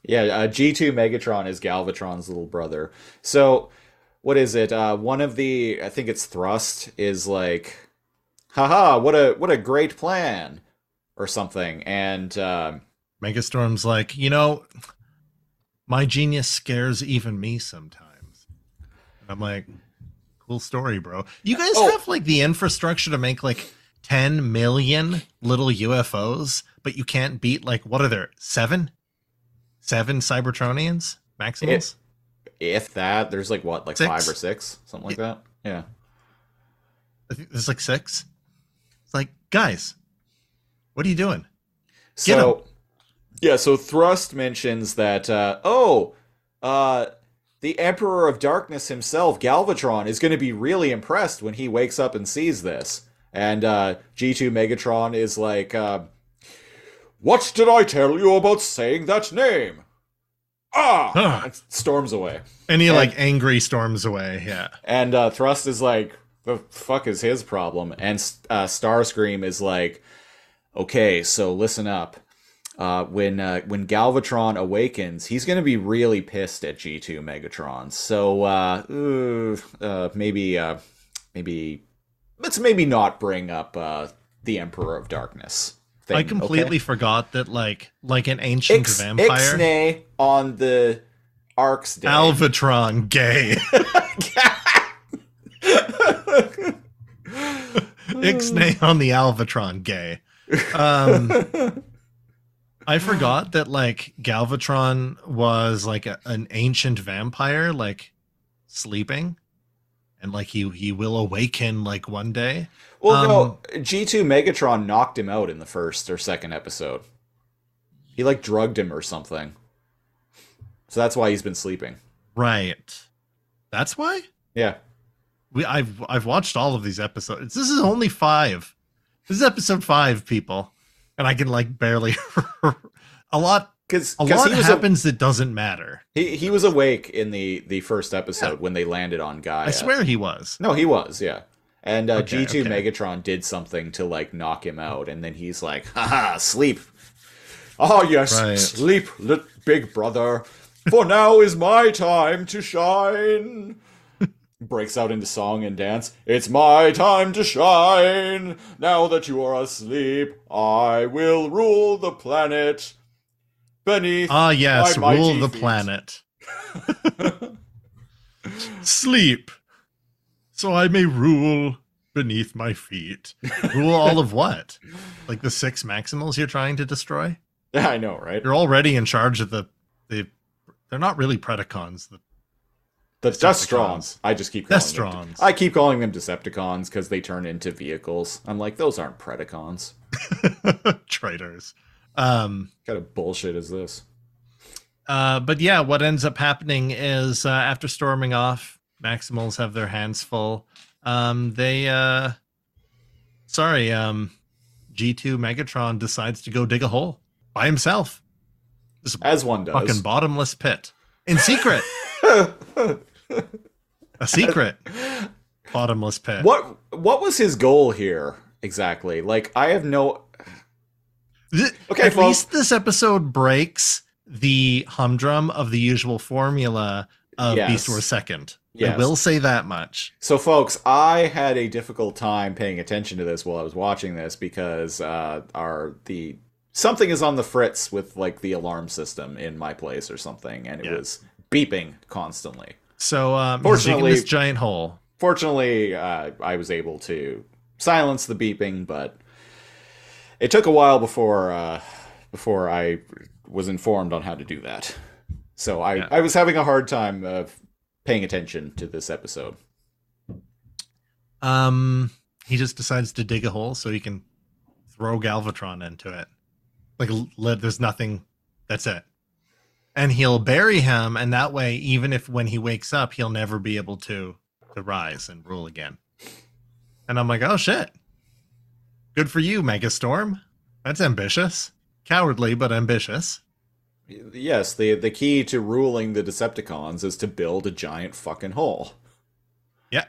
Yeah, uh, G2 Megatron is Galvatron's little brother. So, what is it? Uh, one of the, I think it's Thrust, is like, haha, what a what a great plan, or something. And um, Megastorm's like, you know, my genius scares even me sometimes. And I'm like, cool story, bro. You guys Oh. have like the infrastructure to make like 10 million little UFOs, but you can't beat like, what are there? Seven? Seven Cybertronians? Maximals? if that, there's like what, like Six. five or six, something like that. Yeah. I think there's like six. It's like, guys, what are you doing? Get So, yeah, so Thrust mentions that, uh, oh, uh, the Emperor of Darkness himself, Galvatron, is going to be really impressed when he wakes up and sees this. And uh, G2 Megatron is like, uh, What did I tell you about saying that name? Ah! And storms away. And he And- like angry storms away. Yeah. And uh, Thrust is like, the fuck is his problem? And uh, Starscream is like, okay, so listen up. Uh, when uh, when Galvatron awakens, he's gonna be really pissed at G two Megatron. So uh, ooh, uh, maybe uh, maybe let's maybe not bring up uh, the Emperor of Darkness. Thing, I completely okay? forgot that like like an ancient Ix- vampire. Ixnay on the Ark's day. Alvatron gay. Ixnay on the Alvatron gay. Um, I forgot that like Galvatron was like a, an ancient vampire, like sleeping, and like he he will awaken like one day. Well, no, Um, G2 Megatron knocked him out in the first or second episode. He like drugged him or something. So that's why he's been sleeping. Right. That's why Yeah. we I've I've watched all of these episodes. This is only five. This is episode five, people, and I can like barely a lot. Cuz A lot he was happens that doesn't matter. he he was awake in the the first episode when they landed on Gaia. I swear he was. No, he was, yeah. And uh, Okay, G2 okay. Megatron did something to like knock him out and then he's like, "Haha, sleep." Oh, yes, Right. sleep, lit big brother. For now is my time to shine. Breaks out into song and dance. It's my time to shine. Now that you are asleep, I will rule the planet beneath. Ah, yes, rule the feet. planet. Sleep, so I may rule beneath my feet. Rule all of what? Like the six Maximals you're trying to destroy? Yeah, I know, right? You're already in charge of the the. They're not really Predacons. The, The. Destrons. I just keep calling them. I keep calling them Decepticons because they turn into vehicles. I'm like, those aren't Predacons. traitors. Um, What kind of bullshit is this? Uh, but yeah, what ends up happening is uh, after storming off, Maximals have their hands full. Um, they, uh, sorry, um, G2 Megatron decides to go dig a hole by himself. This As one does. fucking bottomless pit in secret. a secret bottomless pit. what what was his goal here exactly? Like, I have no. Okay, At well- least this episode breaks the humdrum of the usual formula of Yes. Beast Wars Second. I will say that much. So, folks, I had a difficult time paying attention to this while I was watching this because uh, our the something is on the fritz with like the alarm system in my place or something, and it Yeah. was beeping constantly. So um, Fortunately- this giant hole. Fortunately, uh, I was able to silence the beeping, but it took a while before uh, before I was informed on how to do that. So I, Yeah. I was having a hard time of paying attention to this episode. Um, he just decides to dig a hole so he can throw Galvatron into it. Like, there's nothing. That's it. And he'll bury him, and that way, even if when he wakes up, he'll never be able to to rise and rule again. And I'm like, oh shit. Good for you, Megastorm. That's ambitious. Cowardly, but ambitious. Yes, the the key to ruling the Decepticons is to build a giant fucking hole. Yeah.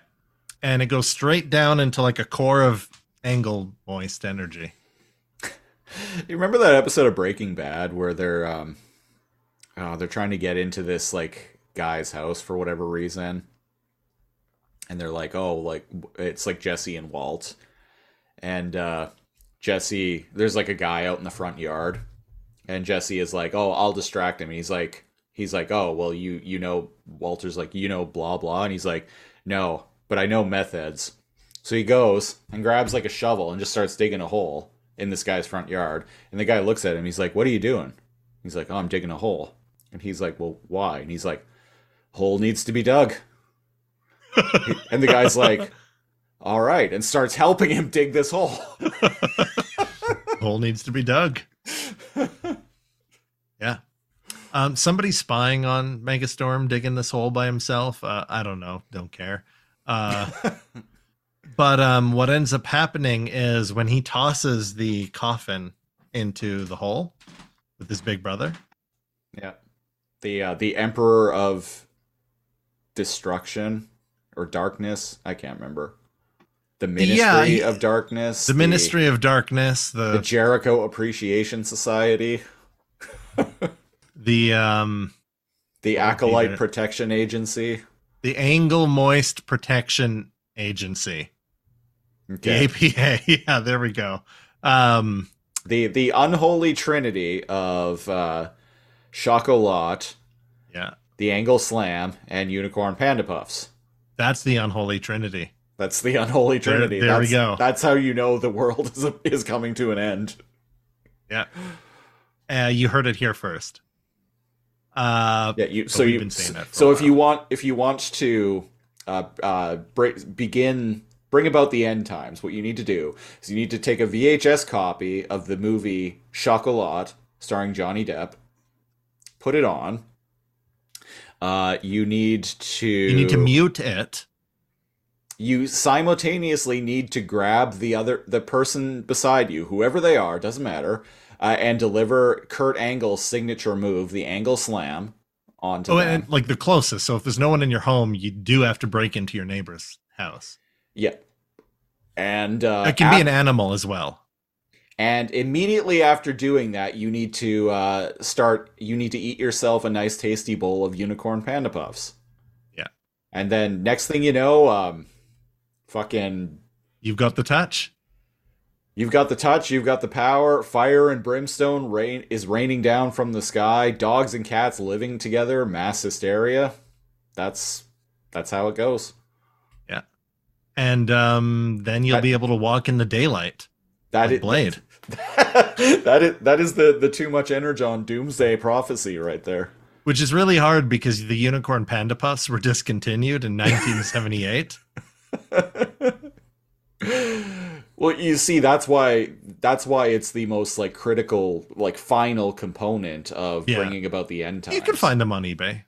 And it goes straight down into like a core of angle moist energy. You remember that episode of Breaking Bad where they're um uh, they're trying to get into this like guy's house for whatever reason. And they're like, "Oh, like it's like Jesse and Walt." And uh Jesse, there's like a guy out in the front yard and Jesse is like, "Oh, I'll distract him." He's like he's like, "Oh, well, you you know Walter's like, "You know blah blah." And he's like, "No, but I know methods." So he goes and grabs like a shovel and just starts digging a hole in this guy's front yard. And the guy looks at him. He's like, "What are you doing?" He's like, "Oh, I'm digging a hole." And he's like, "Well, why?" And he's like, "Hole needs to be dug." and the guy's like, "All right," and starts helping him dig this hole. hole needs to be dug. yeah. Um, somebody's spying on Megastorm digging this hole by himself. Uh, I don't know. Don't care. Uh, but um, what ends up happening is when he tosses the coffin into the hole with his big brother. Yeah. The uh, the Emperor of Destruction or Darkness, I can't remember. The Ministry Yeah, he- of Darkness. The Ministry of Darkness, the the Jericho Appreciation Society, the um the Acolyte. Protection Agency. the Angle Moist Protection Agency. Okay. The APA. Yeah, there we go. Um The the unholy trinity of uh Chocolat, yeah. the Angle Slam, and Unicorn Panda Puffs. That's the unholy trinity. That's the unholy trinity. there we that's, go. That's how you know the world is is coming to an end. Yeah. Uh, you heard it here first. Uh, Yeah, you. So you. been saying that so if you want, if you want to, uh, uh, break, begin, bring about the end times, what you need to do is you need to take a VHS copy of the movie Chocolat, starring Johnny Depp, put it on. Uh, you need to. you need to mute it. You simultaneously need to grab the other, the person beside you, whoever they are, doesn't matter, uh, and deliver Kurt Angle's signature move, the Angle Slam, onto Oh, them. and like the closest. So if there's no one in your home, you do have to break into your neighbor's house. Yeah. And uh, It can be an animal as well. And immediately after doing that, you need to uh, start. You need to eat yourself a nice, tasty bowl of unicorn panda puffs. Yeah. And then next thing you know, um, fucking, You've got the touch. you've got the touch, you've got the power. Fire and brimstone rain is raining down from the sky. Dogs and cats living together, mass hysteria. That's that's how it goes. Yeah. And um, then you'll That- be able to walk in the daylight. That is Blade. That is that is the the too much energon doomsday prophecy right there. Which is really hard because the unicorn panda puffs were discontinued in 1978. Well, you see, that's why that's why it's the most like critical, like final component of Yeah. bringing about the end times. you can find them on eBay. I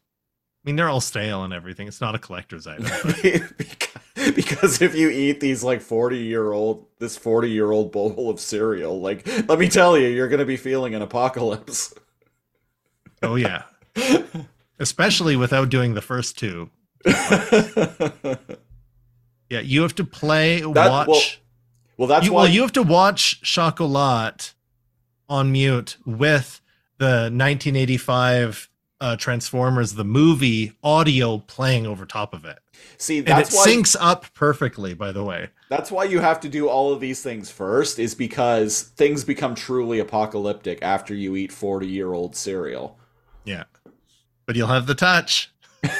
mean, they're all stale and everything. It's not a collector's item. because, if you eat these like 40 year old this 40 year old bowl of cereal like let me tell you you're gonna be feeling an apocalypse oh yeah, especially without doing the first two. Yeah, you have to play, That- watch. well, well that's you, why well, you have to watch Chocolat on mute with the 1985 uh, Transformers the movie audio playing over top of it, see and it why syncs up perfectly. By the way, that's why you have to do all of these things first is because things become truly apocalyptic after you eat 40 year old cereal yeah, but you'll have the touch. uh,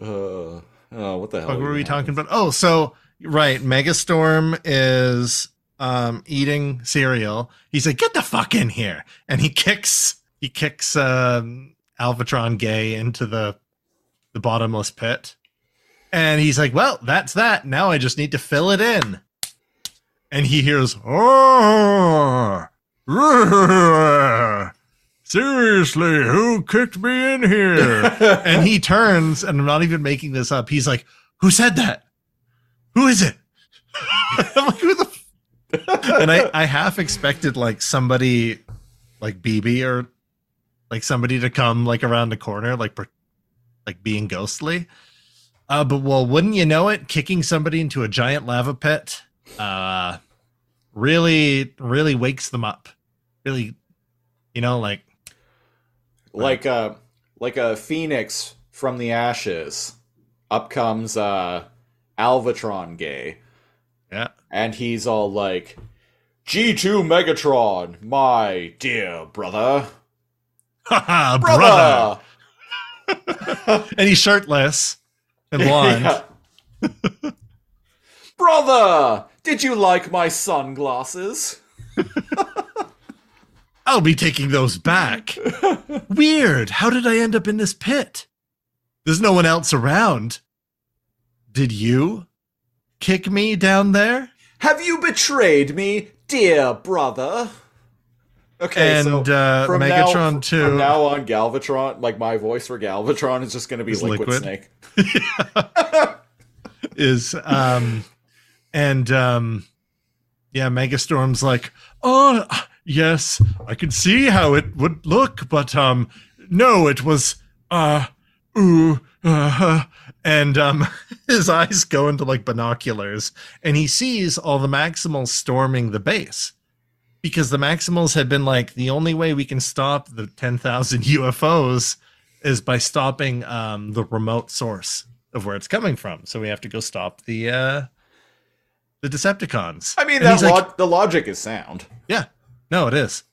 oh what the hell What were we talking about? Oh, so right, Megastorm is um eating cereal. He's like, "Get the fuck in here!" And he kicks he kicks um Alvatron Gay into the the bottomless pit. And he's like, "Well, that's that. Now I just need to fill it in." And he hears, "Oh, seriously, who kicked me in here?" and he turns, and I'm not even making this up. He's like, "Who said that? Who is it?" I'm like, "Who the?" F-? and I, I half expected like somebody, like BB or like somebody to come like around the corner, like like being ghostly. Uh, but well, wouldn't you know it? Kicking somebody into a giant lava pit, uh, really, really wakes them up. Really, you know, like like a like a phoenix from the ashes up comes uh alvatron gay yeah, and he's all like g2 megatron my dear brother brother. brother and he's shirtless and blonde. Brother did you like my sunglasses I'll be taking those back. Weird. How did I end up in this pit? There's no one else around. Did you kick me down there? have you betrayed me dear brother okay so and uh, from Megatron now, 2. From now on, Galvatron, like my voice for Galvatron, is just going to be Liquid, Liquid? Snake. is um and um yeah megastorm's like oh yes i can see how it would look but um no it was uh ooh uh, and um his eyes go into like binoculars and he sees all the maximals storming the base because the maximals had been like the only way we can stop the 10,000 UFOs is by stopping um the remote source of where it's coming from. So we have to go stop the uh the Decepticons. I mean, that he's like, the logic is sound. yeah. No, it is.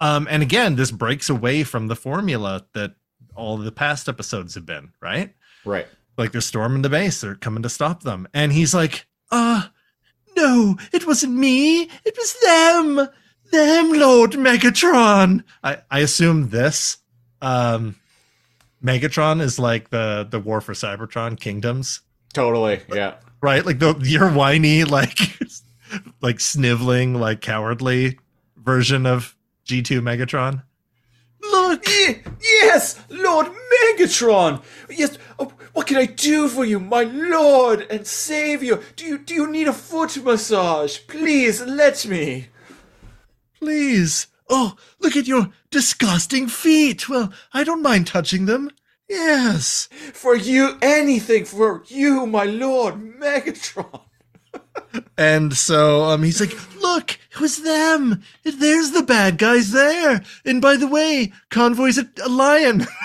Um and again, this breaks away from the formula that all the past episodes have been, right? Right. Like they're storming the base, they're coming to stop them. And he's like, uh no, it wasn't me. It was them. Them, Lord Megatron. I, I assume this um Megatron is like the the War for Cybertron Kingdoms, Totally. Yeah. right? Like the your whiny, like like sniveling, like cowardly version of G2 Megatron. Look, Ye- yes, Lord Megatron. Yes. Oh, what can I do for you, my lord and savior? Do you do you need a foot massage? Please let me. Please. Oh, look at your disgusting feet. Well, I don't mind touching them. Yes. For you, anything for you, my lord Megatron. And so um, he's like, look, it was them. There's the bad guys there. And by the way, Convoy's a, a lion.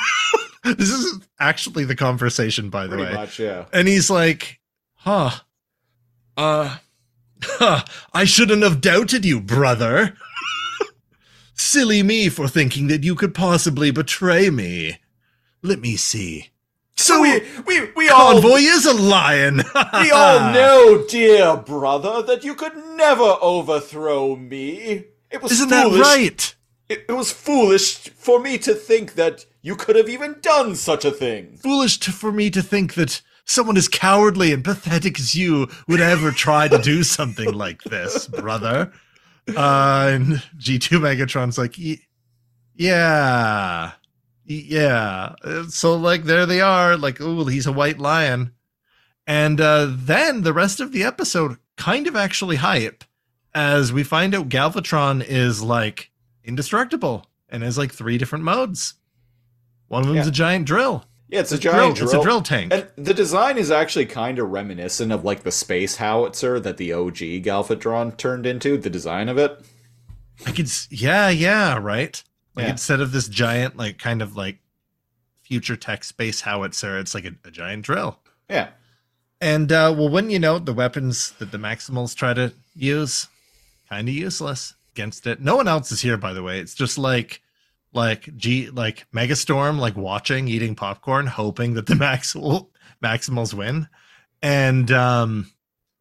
This is actually the conversation, by the Pretty way. much, yeah. And he's like, huh. Uh, huh, I shouldn't have doubted you, brother. Silly me for thinking that you could possibly betray me. Let me see. So we we we all Convoy is a lion. we all know, dear brother, that you could never overthrow me. It was Isn't foolish. that right? It, it was foolish for me to think that you could have even done such a thing. Foolish to, for me to think that someone as cowardly and pathetic as you would ever try to do something like this, brother. Uh, and G2 Megatron's like, "Ye- yeah, yeah. Uh, So, like, there they are. Like, oh, he's a white lion. And uh, then the rest of the episode kind of actually hype as we find out Galvatron is like indestructible and has like three different modes. One of them's Yeah. a giant drill. Yeah, it's a giant Drill- giant It's a drill tank. And the design is actually kind of reminiscent of like the space howitzer that the OG Galvatron turned into. The design of it. I could, yeah, yeah, right. Like Yeah. instead of this giant, like kind of like future tech space howitzer, it's like a, a giant drill. Yeah. And uh, well, when you know the weapons that the Maximals try to use, kind of useless against it. No one else is here, by the way. It's just like, like G, like Megastorm, like watching, eating popcorn, hoping that the Maximal Maximals win. And um,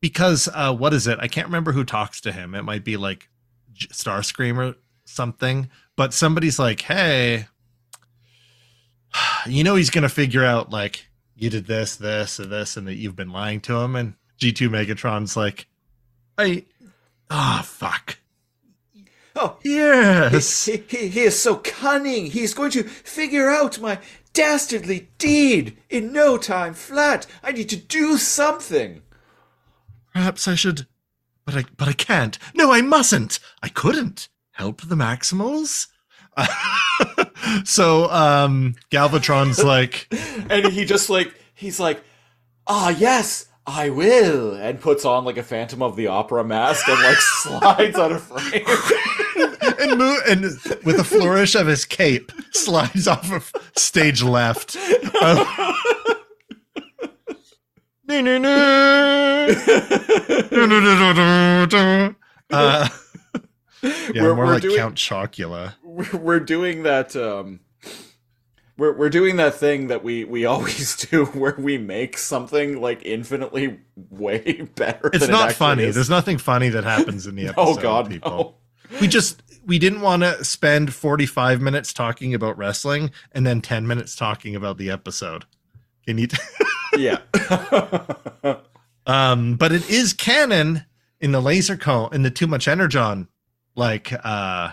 because uh, what is it? I can't remember who talks to him. It might be like Starscream or something. But somebody's like, "Hey, you know he's gonna figure out like you did this, this, and this, and that you've been lying to him." And G2 Megatron's like, "I, ah, fuck, Oh, yes." he, he, he is so cunning. He's going to figure out my dastardly deed in no time flat. I need to do something. Perhaps I should, but I, but I can't. No, I mustn't. I couldn't help the Maximals. so, um, Galvatron's like, and he just like he's like ah yes i will and puts on like a phantom of the opera mask and like slides out of frame and, mo- and with a flourish of his cape, slides off of stage left. Uh, yeah, We're- more we're like doing- Count Chocula. we're, we're doing that um we're, we're doing that thing that we, we always do where we make something like infinitely way better It's than it not actually funny. is. There's nothing funny that happens in the episode. oh god people. no. We just we didn't want to spend 45 minutes talking about wrestling and then 10 minutes talking about the episode. Can you? yeah um, but it is canon in the Lazor Comb in the too much energon, like uh,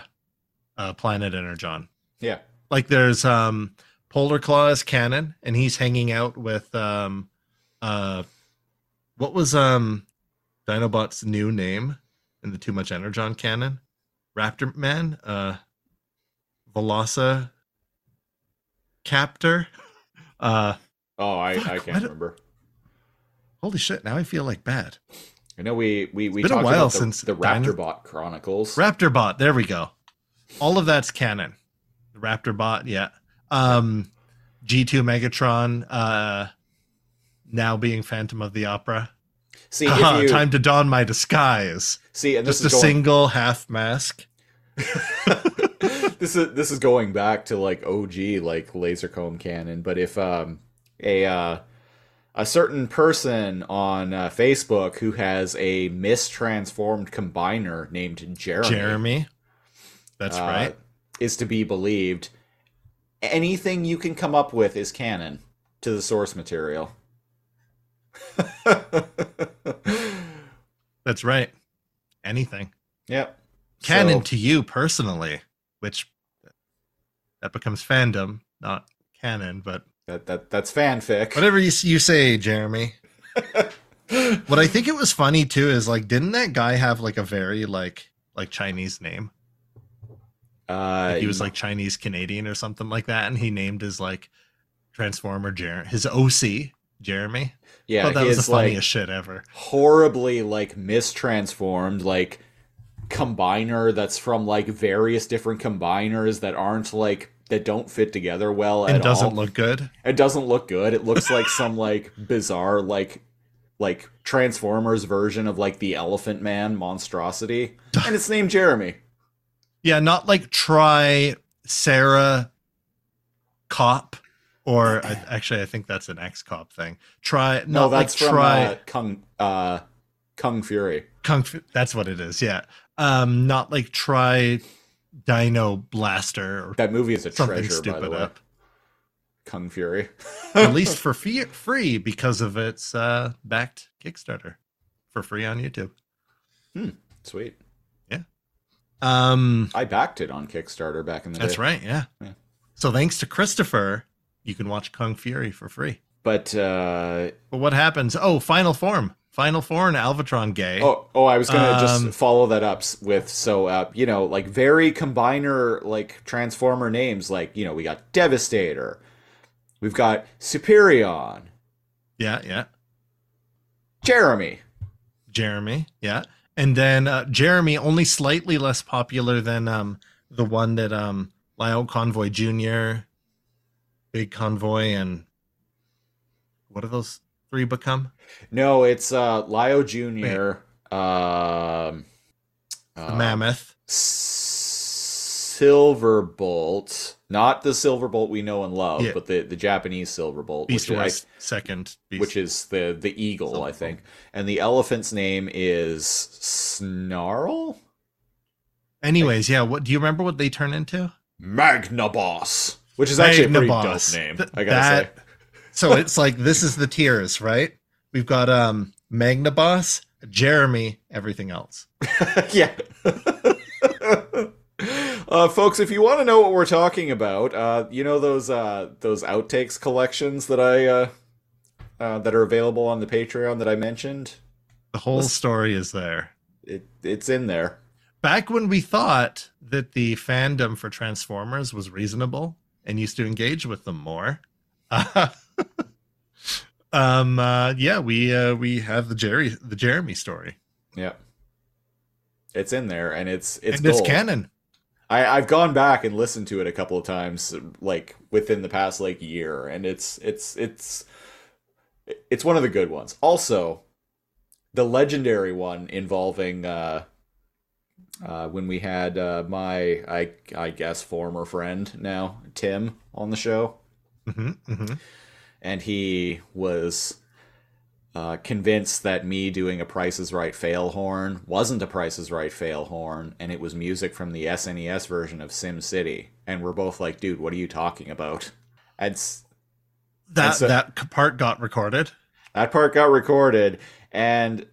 uh, planet energon. yeah Like there's um, Polar Claw is canon, and he's hanging out with um, uh, what was um, Dinobot's new name in the too much energon canon? Raptor Man, uh, Velosa Captor. Uh, oh i i can't remember holy shit! Now I feel like bad. i know we we we been a talked while about the, since the Dino- raptorbot chronicles Raptorbot, There we go. All of that's canon. The Raptorbot, yeah. Um, G2 Megatron, uh, now being Phantom of the Opera. See if you time to don my disguise. see and this Just a going single half mask. this is this is going back to like OG like Lazor Comb canon, but if um a uh a certain person on uh, Facebook who has a mistransformed combiner named Jeremy, Jeremy. That's uh, right. is to be believed, anything you can come up with is canon to the source material. That's right. Anything. yep. Canon So- to you personally, which that becomes fandom, not canon, but that that that's fanfic. Whatever you you say, Jeremy. what I think it was funny too is like, didn't that guy have like a very like like Chinese name? Uh, Like he was like Chinese Canadian or something like that, and he named his like Transformer Jer- his OC Jeremy. Yeah, that was the like, funniest shit ever. horribly like mistransformed like combiner that's from like various different combiners that aren't like that don't fit together well at doesn't all. look good. It doesn't look good. It looks like some like bizarre like like Transformers version of like the Elephant Man monstrosity, and it's named Jeremy. Yeah, not like try Sarah Cop, or I, actually, I think that's an X Cop thing. Try No, not that's like from try uh, Kung uh, Kung Fury. Kung Fu. That's what it is. Yeah, um, not like try Dino Blaster or That movie is a treasure, by the way. up. Kung Fury. Released for fee- free because of its uh, backed Kickstarter for free on YouTube. Hmm, Sweet. Yeah. Um, I backed it on Kickstarter back in the that's day. right. Yeah. Yeah. So thanks to Christopher, you can watch Kung Fury for free. But uh, But what happens? Oh, Final Form. Final Form Alvatron gay. oh, oh, I was gonna Um, just follow that up with so uh, you know like very combiner like Transformer names like you know we got Devastator, we've got Superion, Yeah, yeah. Jeremy. Jeremy. Yeah. And then uh, Jeremy, only slightly less popular than um, the one that um, Lio Convoy Jr., Big Convoy, and what do those three become? No, it's uh, Lio Junior. Um, uh, Mammoth. Silverbolt, not the Silverbolt we know and love, Yeah. but the, the Japanese Silverbolt, Beast which, second. Beast. which is the the eagle, I think, and the elephant's name is Snarl, Anyways, yeah. What do you remember? What they turn into? Magnaboss, which is actually a pretty Magnaboss. dope name. Th- I gotta that- So it's like this is the tiers, right? We've got um Magnaboss, Jeremy, everything else. yeah. Uh, folks, if you want to know what we're talking about, uh, you know those uh, those outtakes collections that I uh, uh, that are available on the Patreon that I mentioned. The whole Let's- story is there. It it's in there. back when we thought that the fandom for Transformers was reasonable and used to engage with them more. um uh yeah, we uh we have the Jerry the Jeremy story. Yeah, it's in there, and it's it's and it's canon. I, I've gone back and listened to it a couple of times, like within the past like year, and it's it's it's it's one of the good ones. Also, the legendary one involving uh, uh, when we had uh, my I I guess former friend now Tim on the show, hmm hmm and he was uh, convinced that me doing a Price is Right fail horn wasn't a Price is Right fail horn, and it was music from the SNES version of SimCity. And we're both like, dude, what are you talking about? And s- That And so- that part got recorded. that part got recorded, and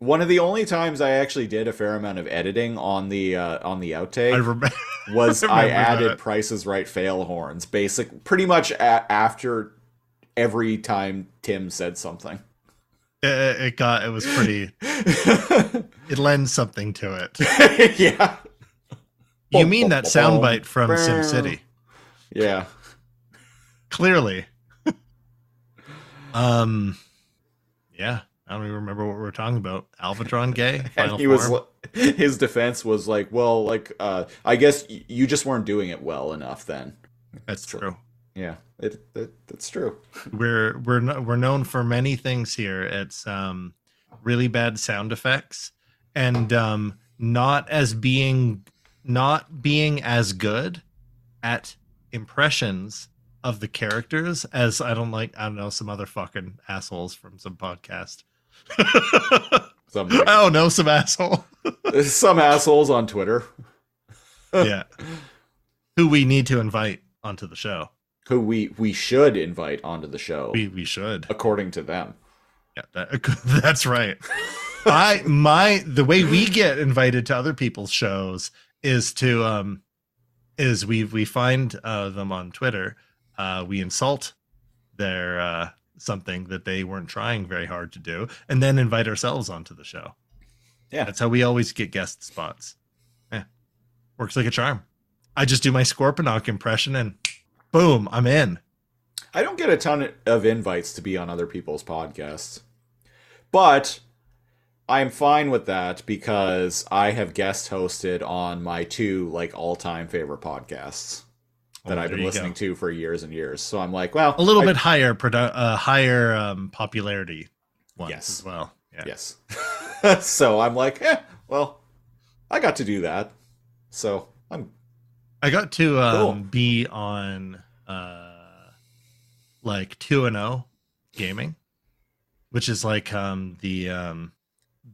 one of the only times I actually did a fair amount of editing on the uh, on the outtake I remember was I I added that. Price is Right fail horns, basic, pretty much a- after every time Tim said something. it, it got it was pretty it lends something to it. yeah. You mean that soundbite from SimCity. Yeah. Clearly. um yeah, I don't even remember what we were talking about. Alvatron gay? Final and he was form? li- his defense was like, well, like uh I guess you just weren't doing it well enough then. That's true. Yeah. It, it that's true. We're we're no, we're known for many things here. It's um really bad sound effects and um not as being not being as good at impressions of the characters as I don't like I don't know some other fucking assholes from some podcast. Some, I don't know some asshole. some assholes on Twitter yeah. Who we need to invite onto the show. who we we should invite onto the show We we should. according to them. Yeah, that, that's right. I my the way we get invited to other people's shows is to um is we we find uh them on Twitter, uh we insult their uh something that they weren't trying very hard to do and then invite ourselves onto the show. Yeah. That's how we always get guest spots. Yeah. Works like a charm. I just do my Scorponok impression and boom, I'm in. I don't get a ton of invites to be on other people's podcasts. But I'm fine with that because I have guest hosted on my two like all-time favorite podcasts. That Oh, I've been listening go. to for years and years. So I'm like, well, A little I- bit higher, produ- uh, higher um, popularity ones Yes. as well. Yeah. Yes. so I'm like, eh, well, I got to do that. So I'm I got to um, Cool. be on uh, like two and zero gaming, which is like um, the um,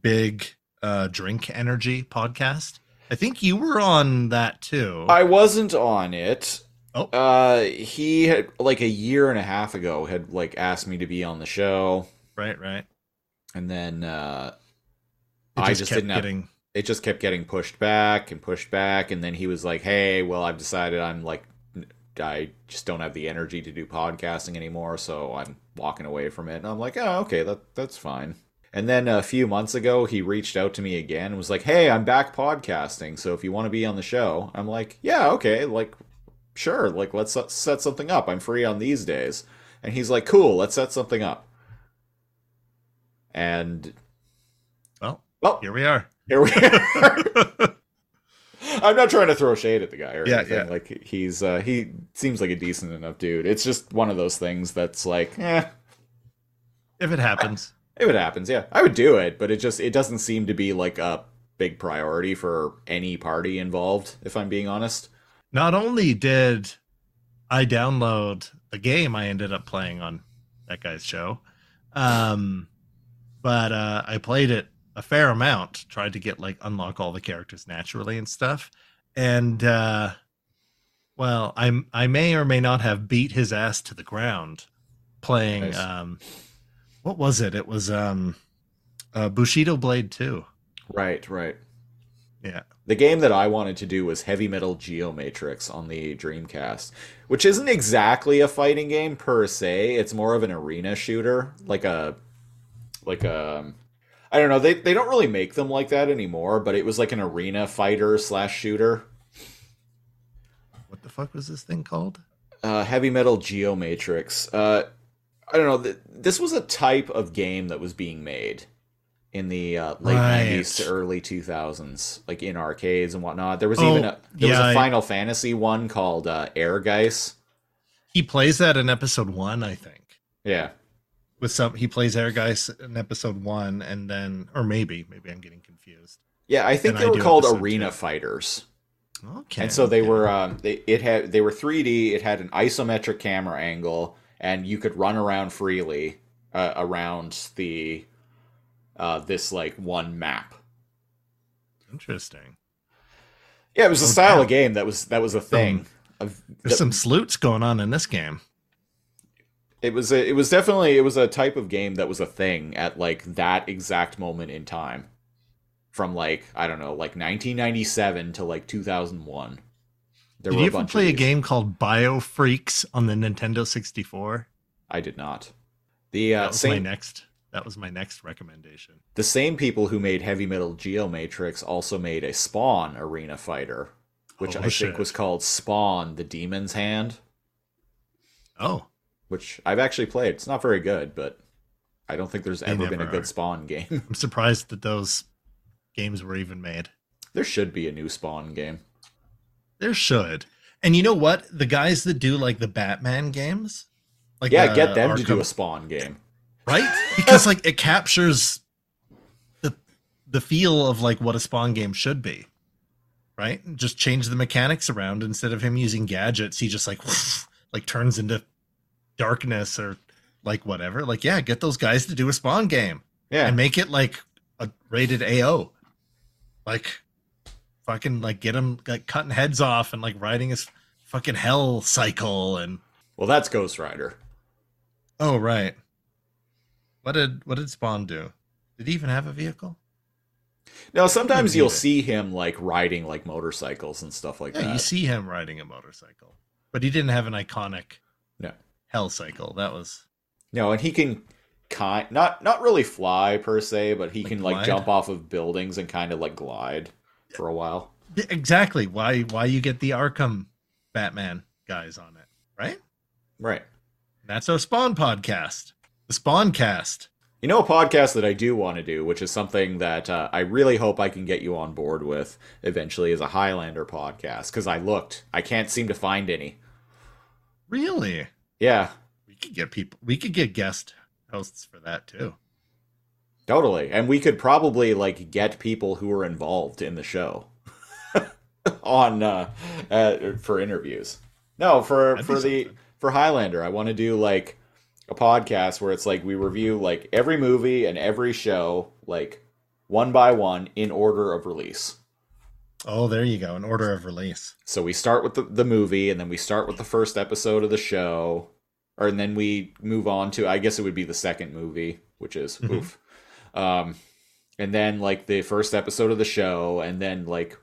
big uh, drink energy podcast. I think you were on that too. I wasn't on it. Oh. Uh he had like a year and a half ago had like asked me to be on the show. Right, right. and then uh It I just kept didn't have it just kept getting pushed back and pushed back. And then he was like hey well i've decided i'm like I just don't have the energy to do podcasting anymore so i'm walking away from it. And i'm like oh okay that that's fine. And then a few months ago he reached out to me again and was like hey i'm back podcasting so if you want to be on the show. I'm like yeah okay like sure like let's set- something up i'm free on these days and he's like cool let's set something up and Well, well here we are. here we are I'm not trying to throw shade at the guy or Yeah, anything. yeah. Like he's uh he seems like a decent enough dude. It's just one of those things that's like, eh, if it happens. if it happens, yeah. I would do it, but it just it doesn't seem to be like a big priority for any party involved, if I'm being honest. Not only did I download the game I ended up playing on that guy's show, um, but uh, I played it a fair amount, tried to get like unlock all the characters naturally and stuff. And uh, well, I I may or may not have beat his ass to the ground playing. Nice. Um, what was it? It was um, uh, Bushido Blade Two. Right, right. Yeah. The game that I wanted to do was Heavy Metal Geomatrix on the Dreamcast, which isn't exactly a fighting game per se. It's more of an arena shooter, like a like a I don't know. They they don't really make them like that anymore, but it was like an arena fighter slash shooter. What the fuck was this thing called? Uh, Heavy Metal Geomatrix. Uh, I don't know. Th- this was a type of game that was being made in the uh, late Right. '90s to early 2000s, like in arcades and whatnot. There was Oh, even a there yeah, was I- a Final Fantasy one called uh, Ehrgeiz. He plays that in episode one, I think. Yeah, with some he plays Ehrgeiz in episode one and then or maybe maybe i'm getting confused yeah. I think And they I were called Arena two. Fighters, okay and so they okay. were um, they it had they were 3D. It had an isometric camera angle, and you could run around freely uh, around the uh, this like one map. interesting Yeah, it was a Oh, style of game that was that was a thing. There's that- some sleuts going on in this game it was a, it was definitely it was a type of game that was a thing at like that exact moment in time, from like I don't know like 1997 to like 2001. There did you ever play a game called bio freaks on the nintendo 64 I did not. The that uh, was my same next that was my next recommendation the same people who made Heavy Metal Geomatrix also made a Spawn arena fighter, which Oh, I shit. think was called Spawn: The Demon's Hand. oh which I've actually played. It's not very good, but I don't think there's They ever been a good are. Spawn game. i'm surprised that those games were even made there should be a new Spawn game. there should and you know what the guys that do like the batman games like yeah, uh, get them to do a Spawn game. Right? Because like it captures the the feel of like what a spawn game should be. Right? Just change the mechanics around instead of him using gadgets, he just like like turns into darkness or like whatever. Like yeah, get those guys to do a spawn game Yeah, and make it like a rated AO. Like fucking like get him like cutting heads off and like riding his fucking hell cycle and well, that's Ghost Rider. Oh right. What did what did Spawn do? Did he even have a vehicle? Now, sometimes you'll see him like riding like motorcycles and stuff like Yeah, that. you see him riding a motorcycle, but he didn't have an iconic No, hell cycle. That was no, and he can kind not not really fly per se, but he Like can like jump off of buildings and kind of like glide for a while. exactly why why you get the Arkham Batman guys on it, right? Right. That's our Spawn podcast, the Spawn Cast. You know, a podcast that I do want to do, which is something that uh, I really hope I can get you on board with eventually, is a Highlander podcast. Because I looked, I can't seem to find any. Really? Yeah, We could get people. We could get guest hosts for that too. totally. And we could probably like get people who are involved in the show on uh, uh for interviews. No, for That'd for the something. for Highlander, I want to do like a podcast where it's like we review like every movie and every show like one by one in order of release. Oh, there you go. in order of release. So we start with the, the movie, and then we start with the first episode of the show, or and then we move on to I guess it would be the second movie, which is Mhm. oof. Um, and then like the first episode of the show, and then like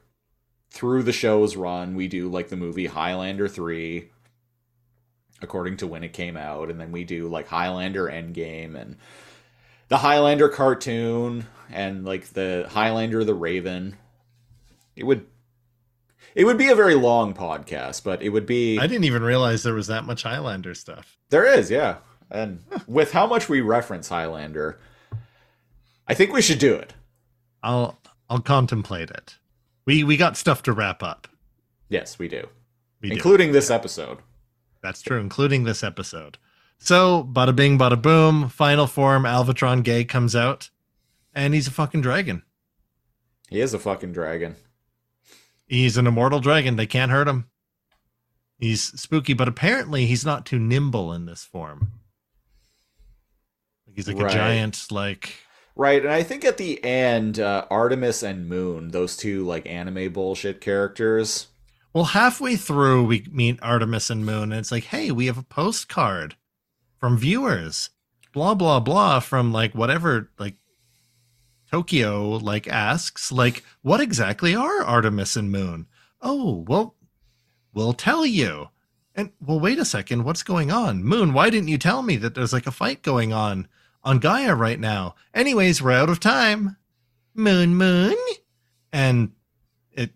through the show's run, we do like the movie Highlander three, according to when it came out, and then we do like Highlander Endgame and the Highlander cartoon and like the Highlander the Raven. It would it would be a very long podcast, but it would be I didn't even realize there was that much Highlander stuff. there is, yeah. And with how much we reference Highlander, I think we should do it. I'll I'll contemplate it. We we got stuff to wrap up. Yes, we do. We do. Including this episode. That's true, including this episode. So, bada bing, bada boom. Final form, Alvatron Gay comes out, and he's a fucking dragon. He is a fucking dragon. He's an immortal dragon. They can't hurt him. He's spooky, but apparently he's not too nimble in this form. He's like Right. a giant, like Right, and I think at the end, uh, Artemis and Moon, those two like anime bullshit characters, Well, halfway through, we meet Artemis and Moon, and it's like, hey, we have a postcard from viewers, blah blah blah, from like whatever, like Tokyo, like asks, like, what exactly are Artemis and Moon? Oh, well, we'll tell you. And well, wait a second, what's going on? Moon, why didn't you tell me that there's like a fight going on on Gaia right now? Anyways, we're out of time. Moon, Moon, and it.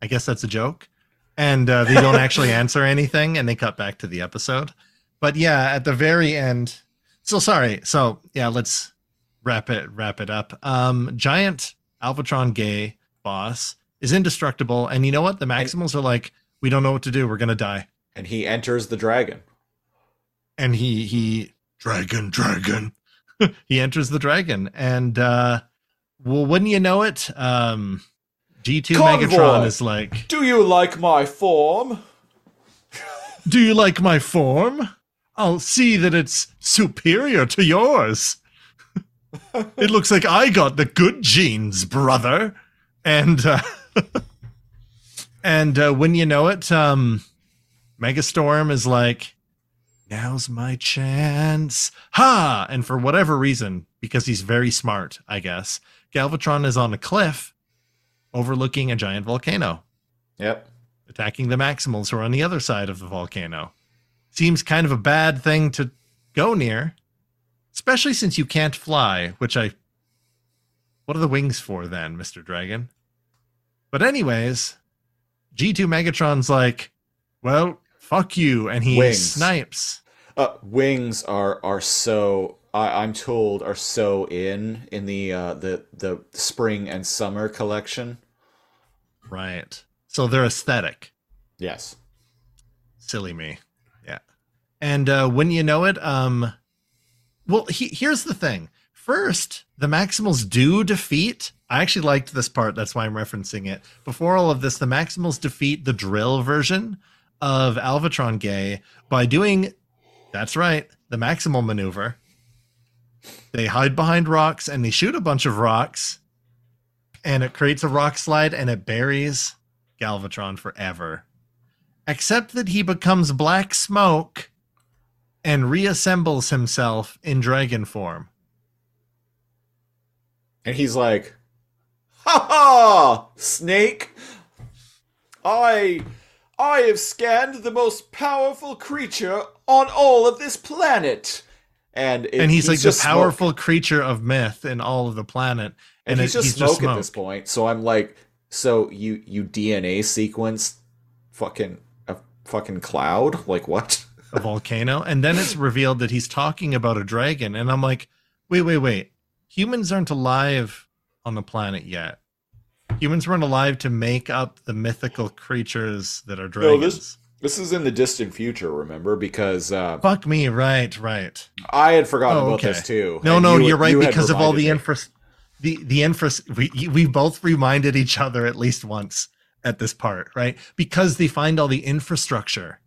I guess that's a joke and uh, they don't actually answer anything and they cut back to the episode. But yeah at the very end so sorry so yeah let's wrap it wrap it up. Um giant alvatron gay boss is indestructible and you know what? The maximals are like we don't know what to do. We're gonna die. And he enters the dragon. and he he dragon dragon. He enters the dragon and uh well wouldn't you know it um g2 Convoy! megatron is like Do you like my form? Do you like my form? I'll see that it's superior to yours. it looks like I got the good genes, brother. And uh, and uh, when you know it, um, Megastorm is like, "Now's my chance!" Ha! And for whatever reason, because he's very smart, I guess, Galvatron is on a cliff overlooking a giant volcano Yep. attacking the Maximals who are on the other side of the volcano. Seems kind of a bad thing to go near, especially since you can't fly, which I. What are the wings for then, Mr. Dragon? But, anyways, G2 Megatron's like, well, fuck you. And he Wings. snipes. Uh, wings are are so I, I'm told are so in in the uh, the the spring and summer collection. Right. So they're aesthetic. Yes. silly me yeah and uh when you know it um well he, here's the thing first the maximals do defeat i actually liked this part that's why i'm referencing it before all of this the maximals defeat the drill version of alvatron gay by doing that's right the maximal maneuver they hide behind rocks and they shoot a bunch of rocks and it creates a rock slide and it buries galvatron forever except that he becomes black smoke and reassembles himself in dragon form. And he's like, "Ha ha, snake! I I have scanned the most powerful creature on all of this planet." And it- and he's, like the just smoke. powerful creature of myth in all of the planet. and, And, he's, it- just, smoke at this point. So I'm like, so you you DNA sequence fucking a fucking cloud? Like what? a volcano. And then it's revealed that he's talking about a dragon. And I'm like, wait, wait, wait. Humans aren't alive on the planet yet. Humans weren't alive to make up the mythical creatures that are No, dragons. this- This is in the distant future, remember? Because uh, Fuck me, right, right. I had forgotten Oh, about okay. this too. No, no, you- you, are right you because of all the infra, the the infra. We we both reminded each other at least once at this part, right? Because they find all the infrastructure.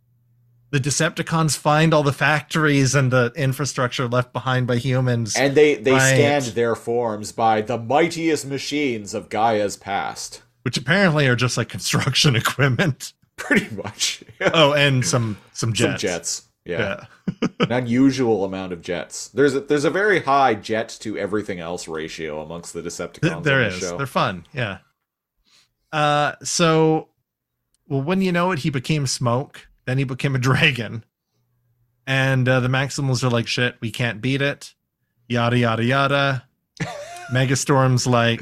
The Decepticons find all the factories and the infrastructure left behind by humans. And they they Right. scanned their forms by the mightiest machines of Gaia's past. which apparently are just like construction equipment. Pretty much. Oh, and some some jets. Some jets. Yeah. Yeah. An unusual amount of jets. There's a, there's a very high jet to everything else ratio amongst the Decepticons. Th- there on the. Show. They're fun. Yeah. Uh so well when you know it, he became smoke, then he became a dragon. And uh, the Maximals are like, shit, we can't beat it. Yada yada yada. Megastorm's like,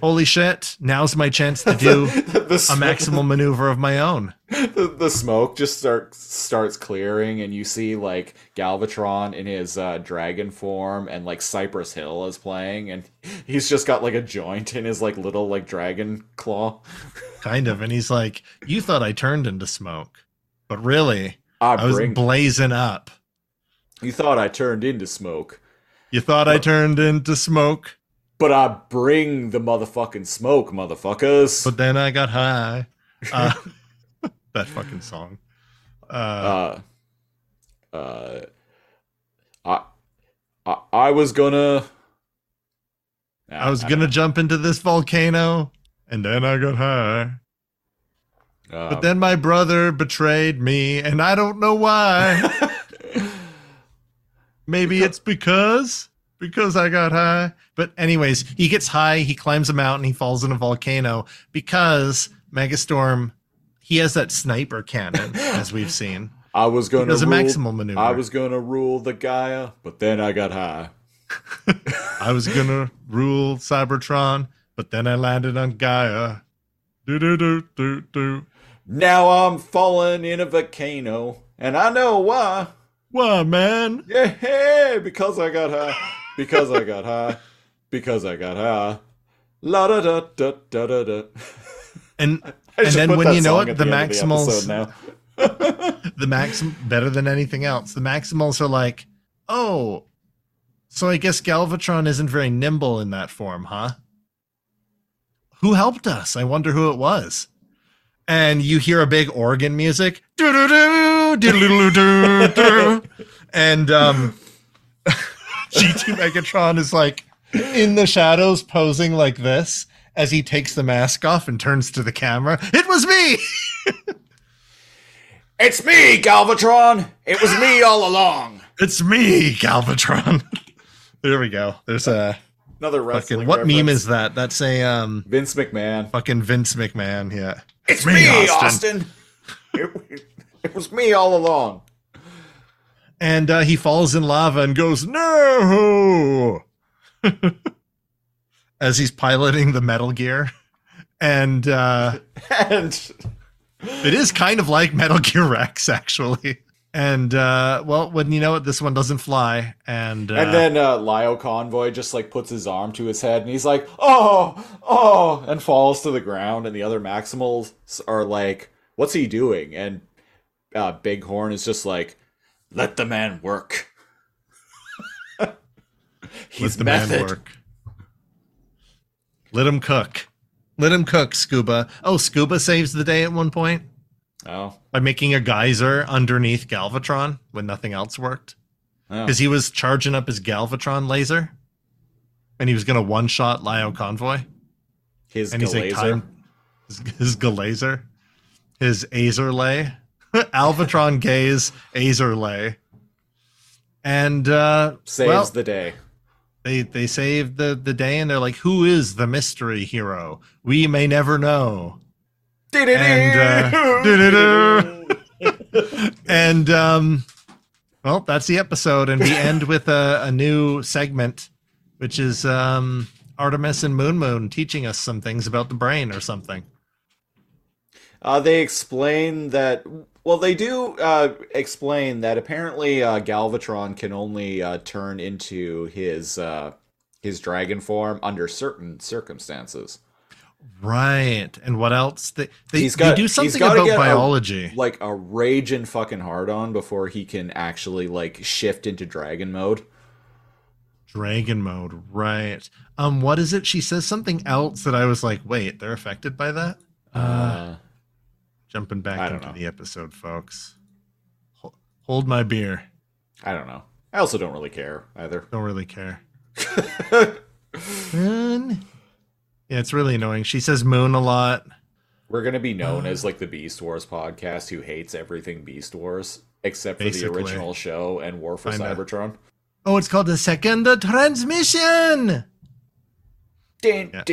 holy shit, now's my chance to do the, a smoke- maximal maneuver of my own. the, the smoke just starts starts clearing and you see like galvatron in his uh, dragon form and like cypress hill is playing and he's just got like a joint in his like little like dragon claw Kind of. And he's like, You thought I turned into smoke. But really, i, I was bring blazing up. you thought i turned into smoke You thought I turned into smoke, but i bring the motherfucking smoke motherfuckers but then I got high. Uh, that fucking song. Uh, uh uh i i, I was gonna I was gonna jump into this volcano, and then I got high. uh, But then my brother betrayed me, and I don't know why. Maybe it's because because I got high. But anyways, he gets high, he climbs a mountain, he falls in a volcano because Megastorm he has that sniper cannon, as we've seen. I was gonna does a rule, maximal maneuver. I was gonna rule the Gaia, but then I got high. I was gonna rule Cybertron, but then I landed on Gaia. Do do do do do. Now I'm falling in a volcano, and I know why. Why, man? Yeah, because I got high. Because I got high. Because I got high. La da da da da da da. And and then when you know it, at the Maximals, now. the maxim better than anything else. The Maximals are like, oh, so I guess Galvatron isn't very nimble in that form, huh? Who helped us? I wonder who it was. And you hear a big organ music, and um, G2 Megatron is like in the shadows posing like this as he takes the mask off and turns to the camera. It was me. It's me, Galvatron. It was me all along. It's me, Galvatron. there we go. There's a Another wrestling. fucking what meme is that? That's a um Vince McMahon? fucking Vince McMahon. Yeah. It's me, me, Austin. Austin. it, it was me all along. And uh, he falls in lava and goes no as he's piloting the Metal Gear. And uh, And it is kind of like Metal Gear Rex, actually. And uh, well, when you know it, this one doesn't fly. And uh, and then uh, Lio Convoy just like puts his arm to his head and he's like, "Oh, oh," and falls to the ground. And the other Maximals are like, "What's he doing?" And uh, Bighorn is just like, "Let the man work." He's let the method. man work. Let him cook. Let him cook, Scuba. Oh, Scuba saves the day at one point Oh, by making a geyser underneath Galvatron when nothing else worked. oh. Because he was charging up his Galvatron laser and he was going to one shot Lio Convoy. his And he's like, laser. time. His, his Galazer. His Azer lay. Alvatron gaze Azerlay. And, uh, saves well, the day. they they saved the the day and they're like who is the mystery hero we may never know and uh, and um well that's the episode and we end with a, a new segment which is um artemis and moon moon teaching us some things about the brain or something Uh, they explain that. Well, they do uh, explain that apparently uh, Galvatron can only uh, turn into his uh, his dragon form under certain circumstances. Right. And what else? They they, He's got- they do something about get a- biology. like a raging fucking hard on before he can actually like shift into dragon mode. Dragon mode, right. Um, what is it? She says something else that I was like, wait, they're affected by that? Uh, Uh, jumping back into know. the episode, folks. Hold my beer. I don't know. I also don't really care either. Don't really care. Moon. Yeah, it's really annoying. She says moon a lot. We're gonna be known Uh. as like the Beast Wars podcast who hates everything Beast Wars except for the original show and War for Kinda. Cybertron. Oh, it's called the second transmission. Yeah.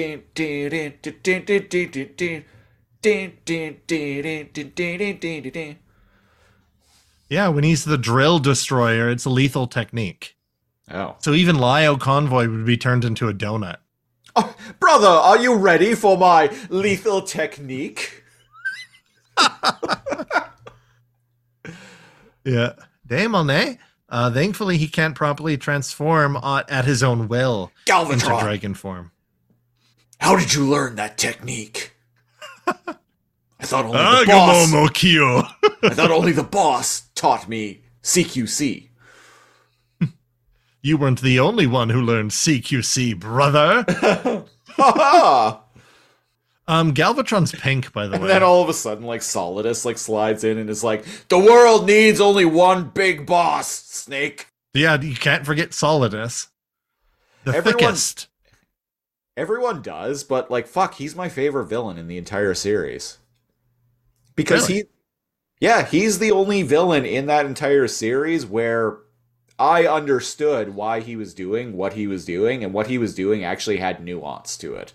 Yeah, when he's the drill destroyer, it's a lethal technique. Oh. So even Lio Convoy would be turned into a donut. oh, brother, are you ready for my lethal technique? Yeah. Damn, eh? Uh, thankfully, he can't properly transform at his own will into Galvatron, dragon form. how did you learn that technique? I thought only the boss. I thought only the boss taught me CQC. You weren't the only one who learned CQC, brother. Um, Galvatron's pink, by the And way. And then all of a sudden, like Solidus, like slides in and is like, "The world needs only one big boss, Snake." yeah, you can't forget Solidus. The Everyone- thickest. Everyone does, but like, fuck, he's my favorite villain in the entire series because Really? he, yeah, he's the only villain in that entire series where I understood why he was doing what he was doing, and what he was doing actually had nuance to it.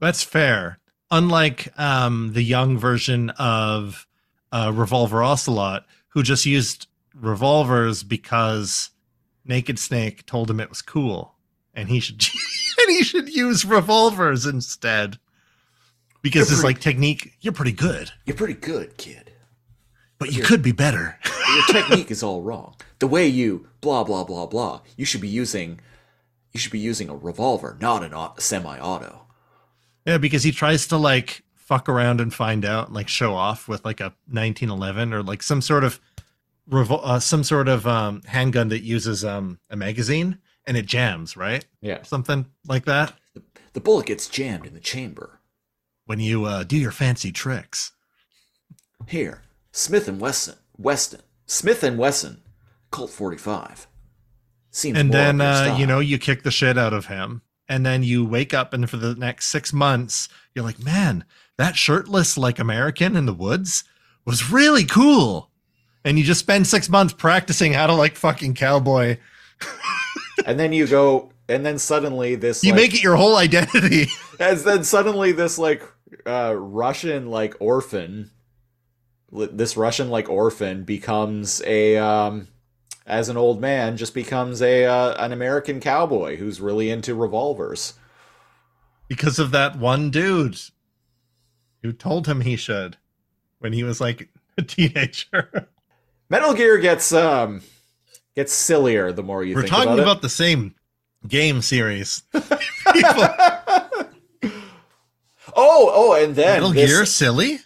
That's fair. Unlike um, the young version of uh, Revolver Ocelot, who just used revolvers because Naked Snake told him it was cool, and he should he should use revolvers instead. Because pretty- like technique, you're pretty good, You're pretty good, kid. but you could be better. Your technique is all wrong. The way you blah blah blah blah. You should be using, you should be using a revolver, not an au- semi-auto. yeah, because he tries to like fuck around and find out, and, like show off with like a 1911 or like some sort of revol- uh, some sort of um, handgun that uses um, a magazine, and it jams, right? Yeah. something like that The bullet gets jammed in the chamber. when you uh, do your fancy tricks. Here, Smith and Wesson, Weston, Smith and Wesson, Colt 45. Seems And then uh, you know you kick the shit out of him, and then you wake up, and for the next six months, you're like, man, that shirtless like American in the woods was really cool. And you just spend six months practicing how to like fucking cowboy. and then you go, and then suddenly this, You like, make it your whole identity. and then suddenly this like uh russian like orphan this russian like orphan becomes a um as an old man just becomes a uh, an american cowboy who's really into revolvers because of that one dude who told him he should when he was like a teenager. metal gear gets um gets sillier the more you We're talking about, about, the same game series. Oh oh and then Metal this, Gear, silly.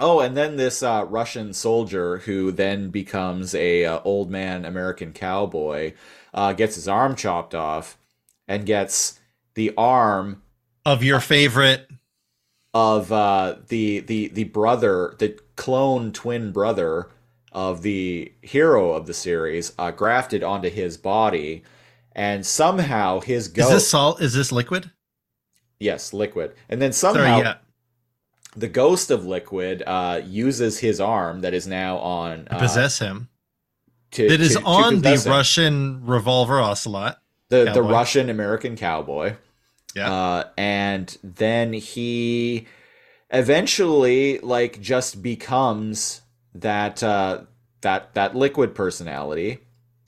Oh, and then this uh, Russian soldier who then becomes a uh, old man American cowboy uh, gets his arm chopped off and gets the arm Of your favorite, of uh, the the the brother, the clone twin brother of the hero of the series, uh, grafted onto his body, and somehow his is ghost, this salt? Is this liquid? yes, liquid, and then Sorry, somehow yeah. the ghost of liquid uh, uses his arm that is now on uh, possess him. to, That is to- to on the him. Russian revolver ocelot. the the. Russian American cowboy. Yeah. Uh, and then he eventually like just becomes that uh, that that liquid personality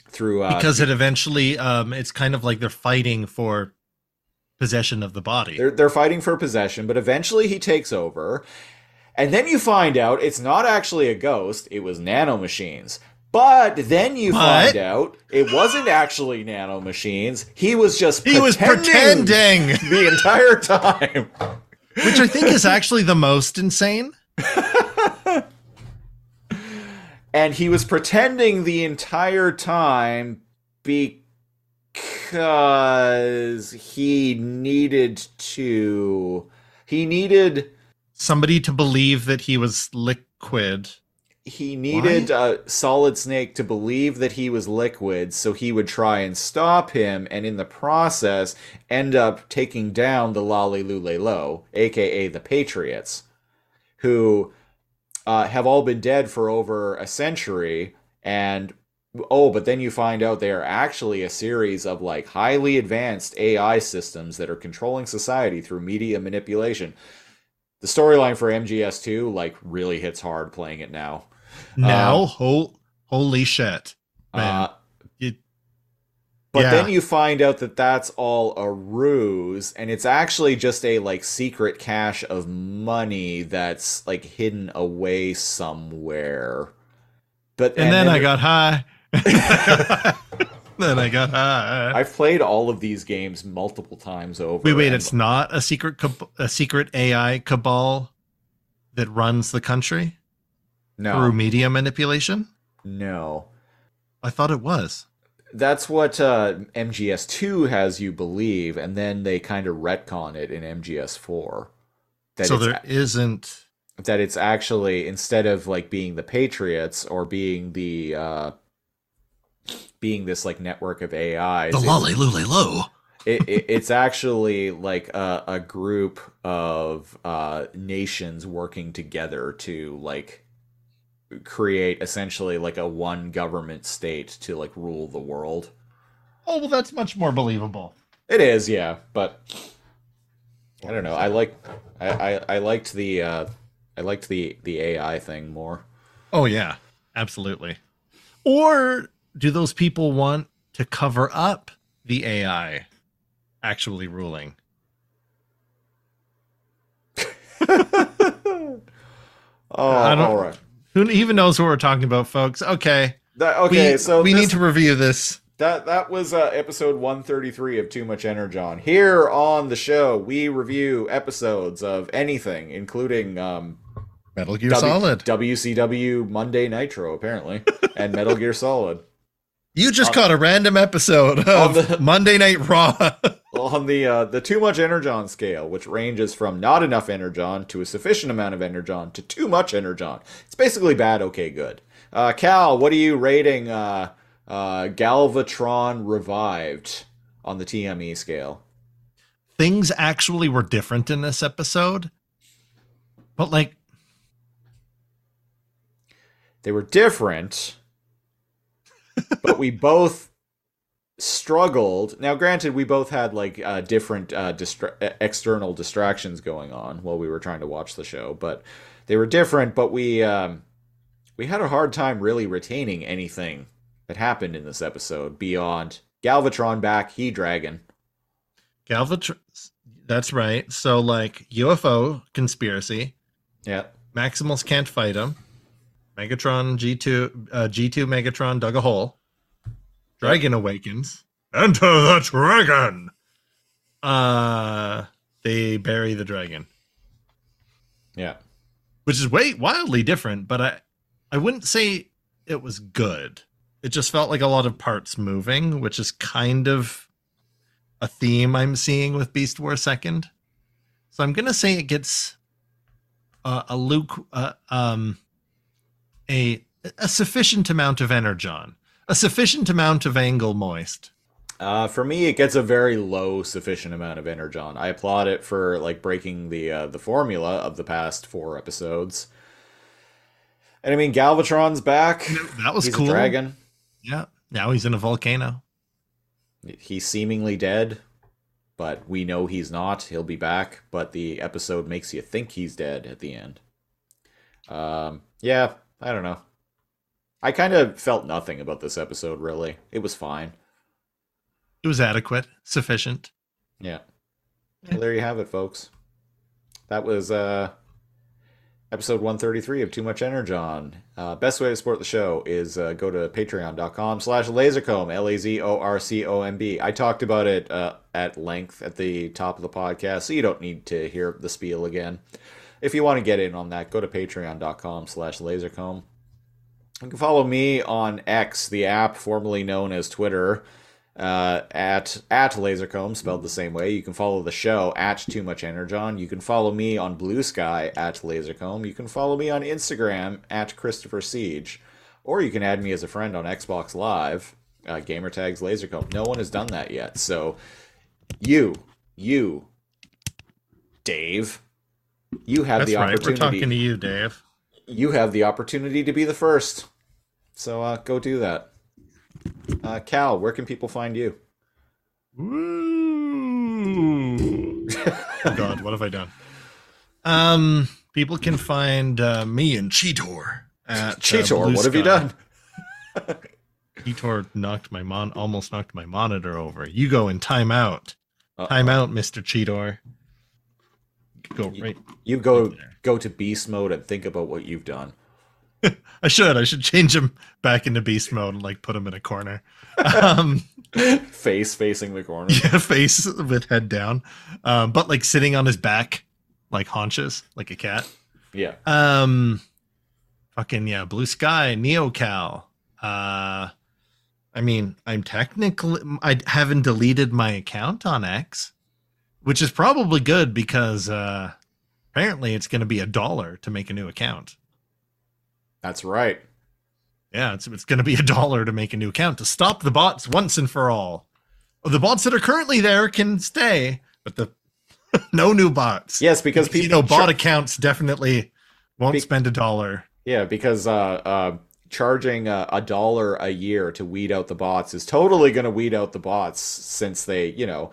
through uh, because it eventually um it's kind of like they're fighting for possession of the body. they're they're fighting for possession, but eventually he takes over. And then you find out it's not actually a ghost, it was nanomachines. But then you find out it wasn't actually nanomachines. He was just He was pretending, the entire time. which I think is actually the most insane. And he was pretending the entire time because he needed to. He needed. Somebody to believe that he was liquid. He needed uh, Solid Snake to believe that he was liquid, so he would try and stop him, and in the process, end up taking down the La-Li-Lu-Le-Lo, aka the Patriots, who uh, have all been dead for over a century. And oh, but then you find out they are actually a series of like highly advanced AI systems that are controlling society through media manipulation. The storyline for MGS2 like really hits hard playing it now. Now, Um, hol- holy shit. Man, Uh, But Yeah. then you find out that that's all a ruse, and it's actually just a like secret cache of money that's like hidden away somewhere. But and, then I it- got high. then I got high. I've played all of these games multiple times over. wait, wait, it's not a secret cab- a secret AI cabal that runs the country no, through media manipulation? no. I thought it was. That's what uh, MGS2 has you believe, and then they kind of retcon it in MGS4. That so there isn't that it's actually instead of like being the patriots or being the uh being this like network of AI, the La-Li-Lu-Le-Lo. it, it, it's actually like a, a group of uh nations working together to like create essentially like a one government state to like rule the world Oh well, that's much more believable. it is yeah but i don't know i like i i, I liked the uh i liked the the ai thing more Oh yeah, absolutely. Or do those people want to cover up the AI actually ruling? Oh, I don't- all right. Who even knows what we're talking about, folks? Okay. That, okay, we, so we this- need to review this. that that was uh, episode 133 of Too Much Energon. Here on the show, we review episodes of anything, including um, Metal Gear W- Solid. WCW Monday Nitro, apparently, and Metal Gear Solid. You just on- caught a random episode of the- Monday Night Raw. On the uh, the Too Much Energon scale, which ranges from not enough Energon to a sufficient amount of Energon to too much Energon. It's basically bad, okay, good. Uh, Kal, what are you rating uh, uh, Galvatron Revived on the TME scale? Things actually were different in this episode. But like they were different, but we both struggled. Now, granted, we both had like uh, different uh, distra- external distractions going on while we were trying to watch the show, but they were different. But we um, we had a hard time really retaining anything that happened in this episode beyond Galvatron back, He Dragon. Galvatron that's right. So like UFO conspiracy. Yeah, Maximals can't fight him. Megatron G2 uh, G2 Megatron dug a hole. Dragon awakens. Enter the dragon! Uh they bury the dragon, yeah. which is way wildly different, but I I wouldn't say it was good. It just felt like a lot of parts moving, which is kind of a theme I'm seeing with Beast War Second. So I'm gonna say it gets uh, a Luke, uh, um, a a sufficient amount of energon, a sufficient amount of Angolmois. Uh, for me, it gets a very low sufficient amount of energon. I applaud it for like breaking the uh, the formula of the past four episodes. And I mean, Galvatron's back. That was He's cool. a dragon. Yeah. Now he's in a volcano. He's seemingly dead, but we know he's not. He'll be back, but the episode makes you think he's dead at the end. Um, yeah, I don't know. I kind of felt nothing about this episode. Really, it was fine. It was adequate, sufficient. Yeah. Well, there you have it, folks. That was uh episode 133 of Too Much Energon. Uh, best way to support the show is uh, go to patreon.com slash lazorcomb, L-A-Z-O-R-C-O-M-B. I talked about it uh, at length at the top of the podcast, so you don't need to hear the spiel again. If you want to get in on that, go to patreon.com slash lazorcomb. You can follow me on X, the app formerly known as Twitter, uh, at at Lazorcomb, spelled the same way. You can follow the show at Too Much Energon. You can follow me on Bluesky at Lazorcomb. You can follow me on Instagram at Christopher Siege, or you can add me as a friend on Xbox Live, uh, gamertags Lazorcomb. No one has done that yet, so you, you, Dave, you have That's the opportunity. right. We're talking to you, Dave. You have the opportunity to be the first. So uh, go do that. Uh, Kal, where can people find you? Oh God, what have I done? Um, people can find uh, me and Cheetor at uh, Cheetor, Blue what have you done? Cheetor knocked my mon, almost knocked my monitor over. You go in timeout. Uh-oh. Timeout, Mister Cheetor. Go right. You go Right go to beast mode and think about what you've done. I should. I should change him back into beast mode and like put him in a corner. Um, Face facing the corner. yeah, face with head down, um, but like sitting on his back, like haunches, like a cat. Yeah. Um, fucking yeah, Bluesky, neocal. Uh, I mean, I'm technically I haven't deleted my account on X, which is probably good because uh, apparently it's going to be a dollar to make a new account. That's right. Yeah, it's it's going to be a dollar to make a new account to stop the bots once and for all. The bots that are currently there can stay, but the no new bots. Yes, because people you know, bot char- accounts definitely won't Be- spend a dollar. Yeah, because uh, uh, charging uh, a dollar a year to weed out the bots is totally going to weed out the bots since they, you know,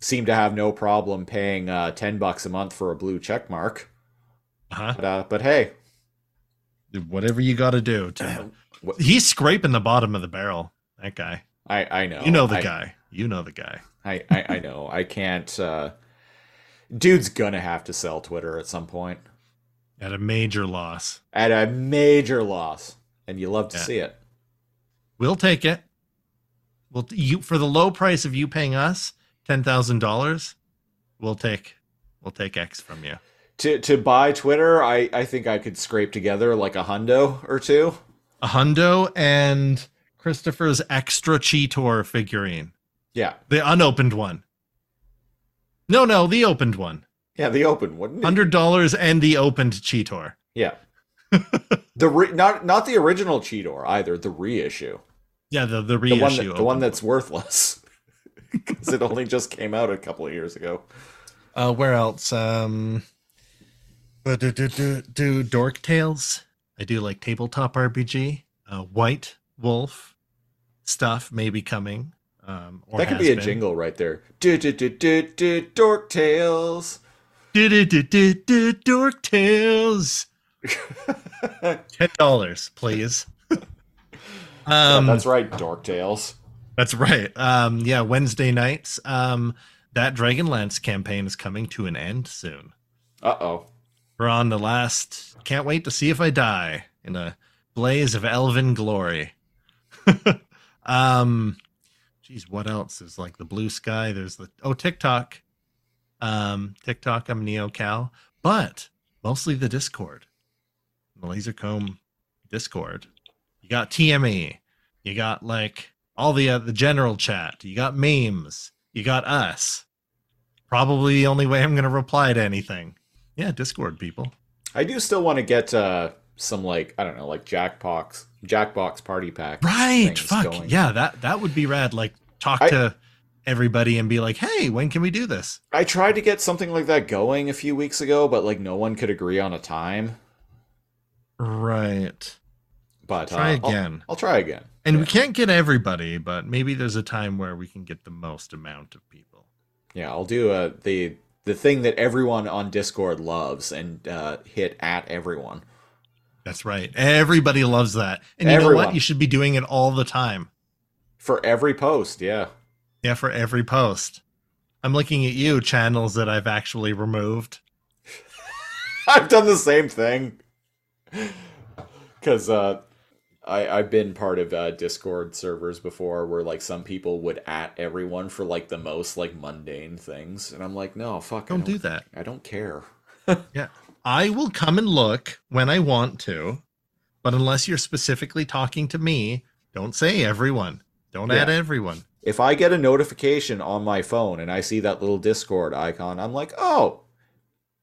seem to have no problem paying uh, ten bucks a month for a blue check mark. Uh-huh. But, uh, but hey, Whatever you got to do. To... What- He's scraping the bottom of the barrel. That guy. I I know You know the I, guy. You know the guy. I, I I know I can't. Uh, dude's gonna have to sell Twitter at some point At a major loss. at a major loss, and you love to Yeah. see it. We'll take it. Well, you for the low price of you paying us ten thousand dollars, we'll take we'll take X from you. To to buy Twitter, I I think I could scrape together like a hundo or two. A hundo and Christopher's extra Cheetor figurine, Yeah, the unopened one. No, no, the opened one. yeah, the open one. Hundred dollars and the opened Cheetor. Yeah. the re- not not the original Cheetor either, the reissue. Yeah, the the The reissue. one that, the one that's worthless. Cuz it only just came out a couple of years ago. Uh, where else? Um, uh, do, do, do, do Dork Tales. I do like tabletop RPG. Uh, White Wolf stuff may be coming. Um, or that could be a been. jingle right there. Do do do do do dork tales. Do, do, do, do, do, Dork Tales. Ten dollars, please. um, That's right, dork tales. That's right. Um, yeah, Wednesday nights. Um, that Dragonlance campaign is coming to an end soon. Uh-oh. We're on the last. Can't wait to see if I die in a blaze of elven glory. um, geez, what else? There's like the Bluesky. There's the oh TikTok. Um, TikTok. I'm Neo Kal, but mostly the Discord, the Lazor Comb Discord. You got TME. You got like all the uh, the general chat. You got memes. You got us. Probably the only way I'm going to reply to anything. Yeah, Discord people. I do still want to get uh some like I don't know, like Jackbox Jackbox party pack. Right. Fuck. going. Yeah, that that would be rad. Like talk I- to everybody and be like, "Hey, when can we do this?" I tried to get something like that going a few weeks ago, but like no one could agree on a time. Right. But Try uh, I'll- again. I'll, try again. And we can't get everybody, but maybe there's a time where we can get the most amount of people. Yeah, I'll do uh, the the thing that everyone on Discord loves and uh, hit at everyone. That's right. Everybody loves that. And you know what? You should be doing it all the time. For every post, yeah. Yeah, for every post. I'm looking at you, channels that I've actually removed. I've done the same thing. Because uh, I I've been part of uh, Discord servers before where like some people would at everyone for like the most like mundane things, and I'm like, no, fuck, I Don't do that. I don't care. Yeah. I will come and look when I want to, but unless you're specifically talking to me, don't say everyone. Don't add everyone. If I get a notification on my phone and I see that little Discord icon, I'm like, oh,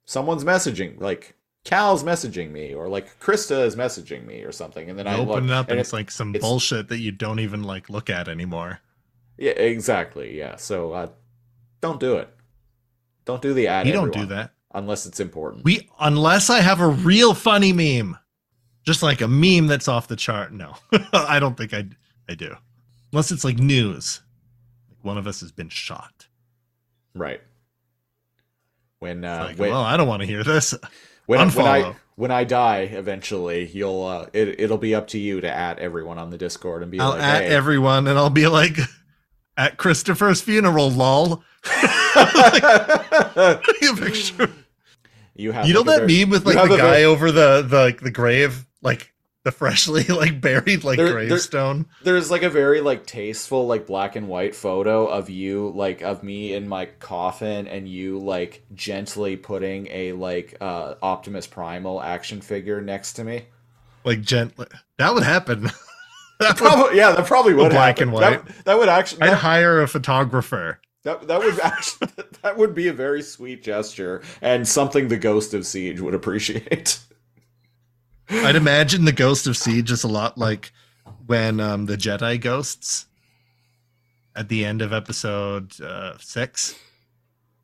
someone's messaging. Like Kal's messaging me, or like Krista is messaging me, or something. And then I open look, it up and and it's like some it's- bullshit that you don't even like look at anymore. yeah, exactly, yeah. So uh, don't do it. Don't do the ad. You don't do that. unless it's important. We unless I have a real funny meme, just like a meme that's off the chart. No, I don't think I I do, unless it's like news. Like one of us has been shot. right. When uh, like, when, well, I don't want to hear this. When, when I when I die eventually, you'll uh, it it'll be up to you to at everyone on the Discord and be I'll like, at hey. everyone and I'll be like, at Christopher's funeral, lol. a picture. you have You know that very- meme with like the guy very- over the the like the grave, like the freshly like buried like There- there- gravestone. There's like a very like tasteful like black and white photo of you like of me in my coffin and you like gently putting a like uh Optimus Primal action figure next to me. Like gently. That would happen. that would, Probably yeah, that probably would black happen. and white. That, that would actually I'd that, hire a photographer. that, that would actually that would be a very sweet gesture and something the Ghost of Siege would appreciate. I'd imagine the Ghost of Siege is a lot like when um, the Jedi ghosts at the end of episode uh, six,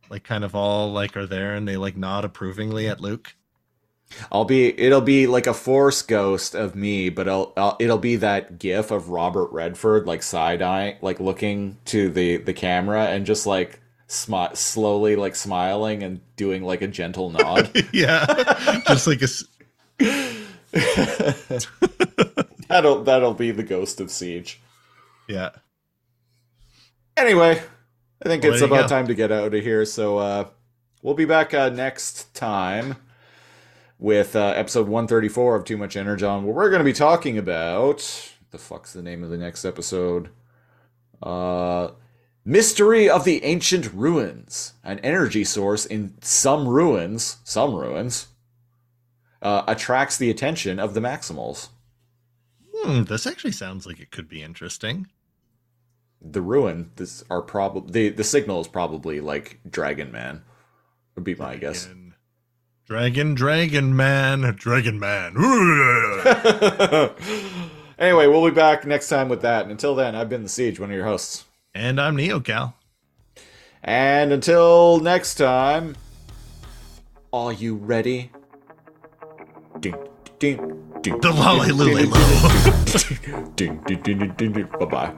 like kind of all like are there and they like nod approvingly at Luke. I'll be it'll be like a force ghost of me, but I'll, I'll it'll be that gif of Robert Redford like side eye like looking to the the camera and just like smi- slowly like smiling and doing like a gentle nod. yeah, just like a that'll that'll be the ghost of siege. yeah. Anyway, I think Well, it's about go. time to get out of here. So uh, we'll be back uh, next time with uh, episode 134 of Too Much Energon, where we're going to be talking about the fuck's the name of the next episode? Uh, Mystery of the Ancient Ruins, an energy source in some ruins, some ruins, uh, attracts the attention of the Maximals. Hmm, this actually sounds like it could be interesting. the ruin this are probably the the signal is probably like dragon man would be my guess Dragon, dragon man, dragon man. anyway we'll be back next time with that and until then i've been the siege one of your hosts and I'm Neo Kal. and until next time are you ready The La-Li-Lu-Le-Lo. ding ding ding ding ding ding bye bye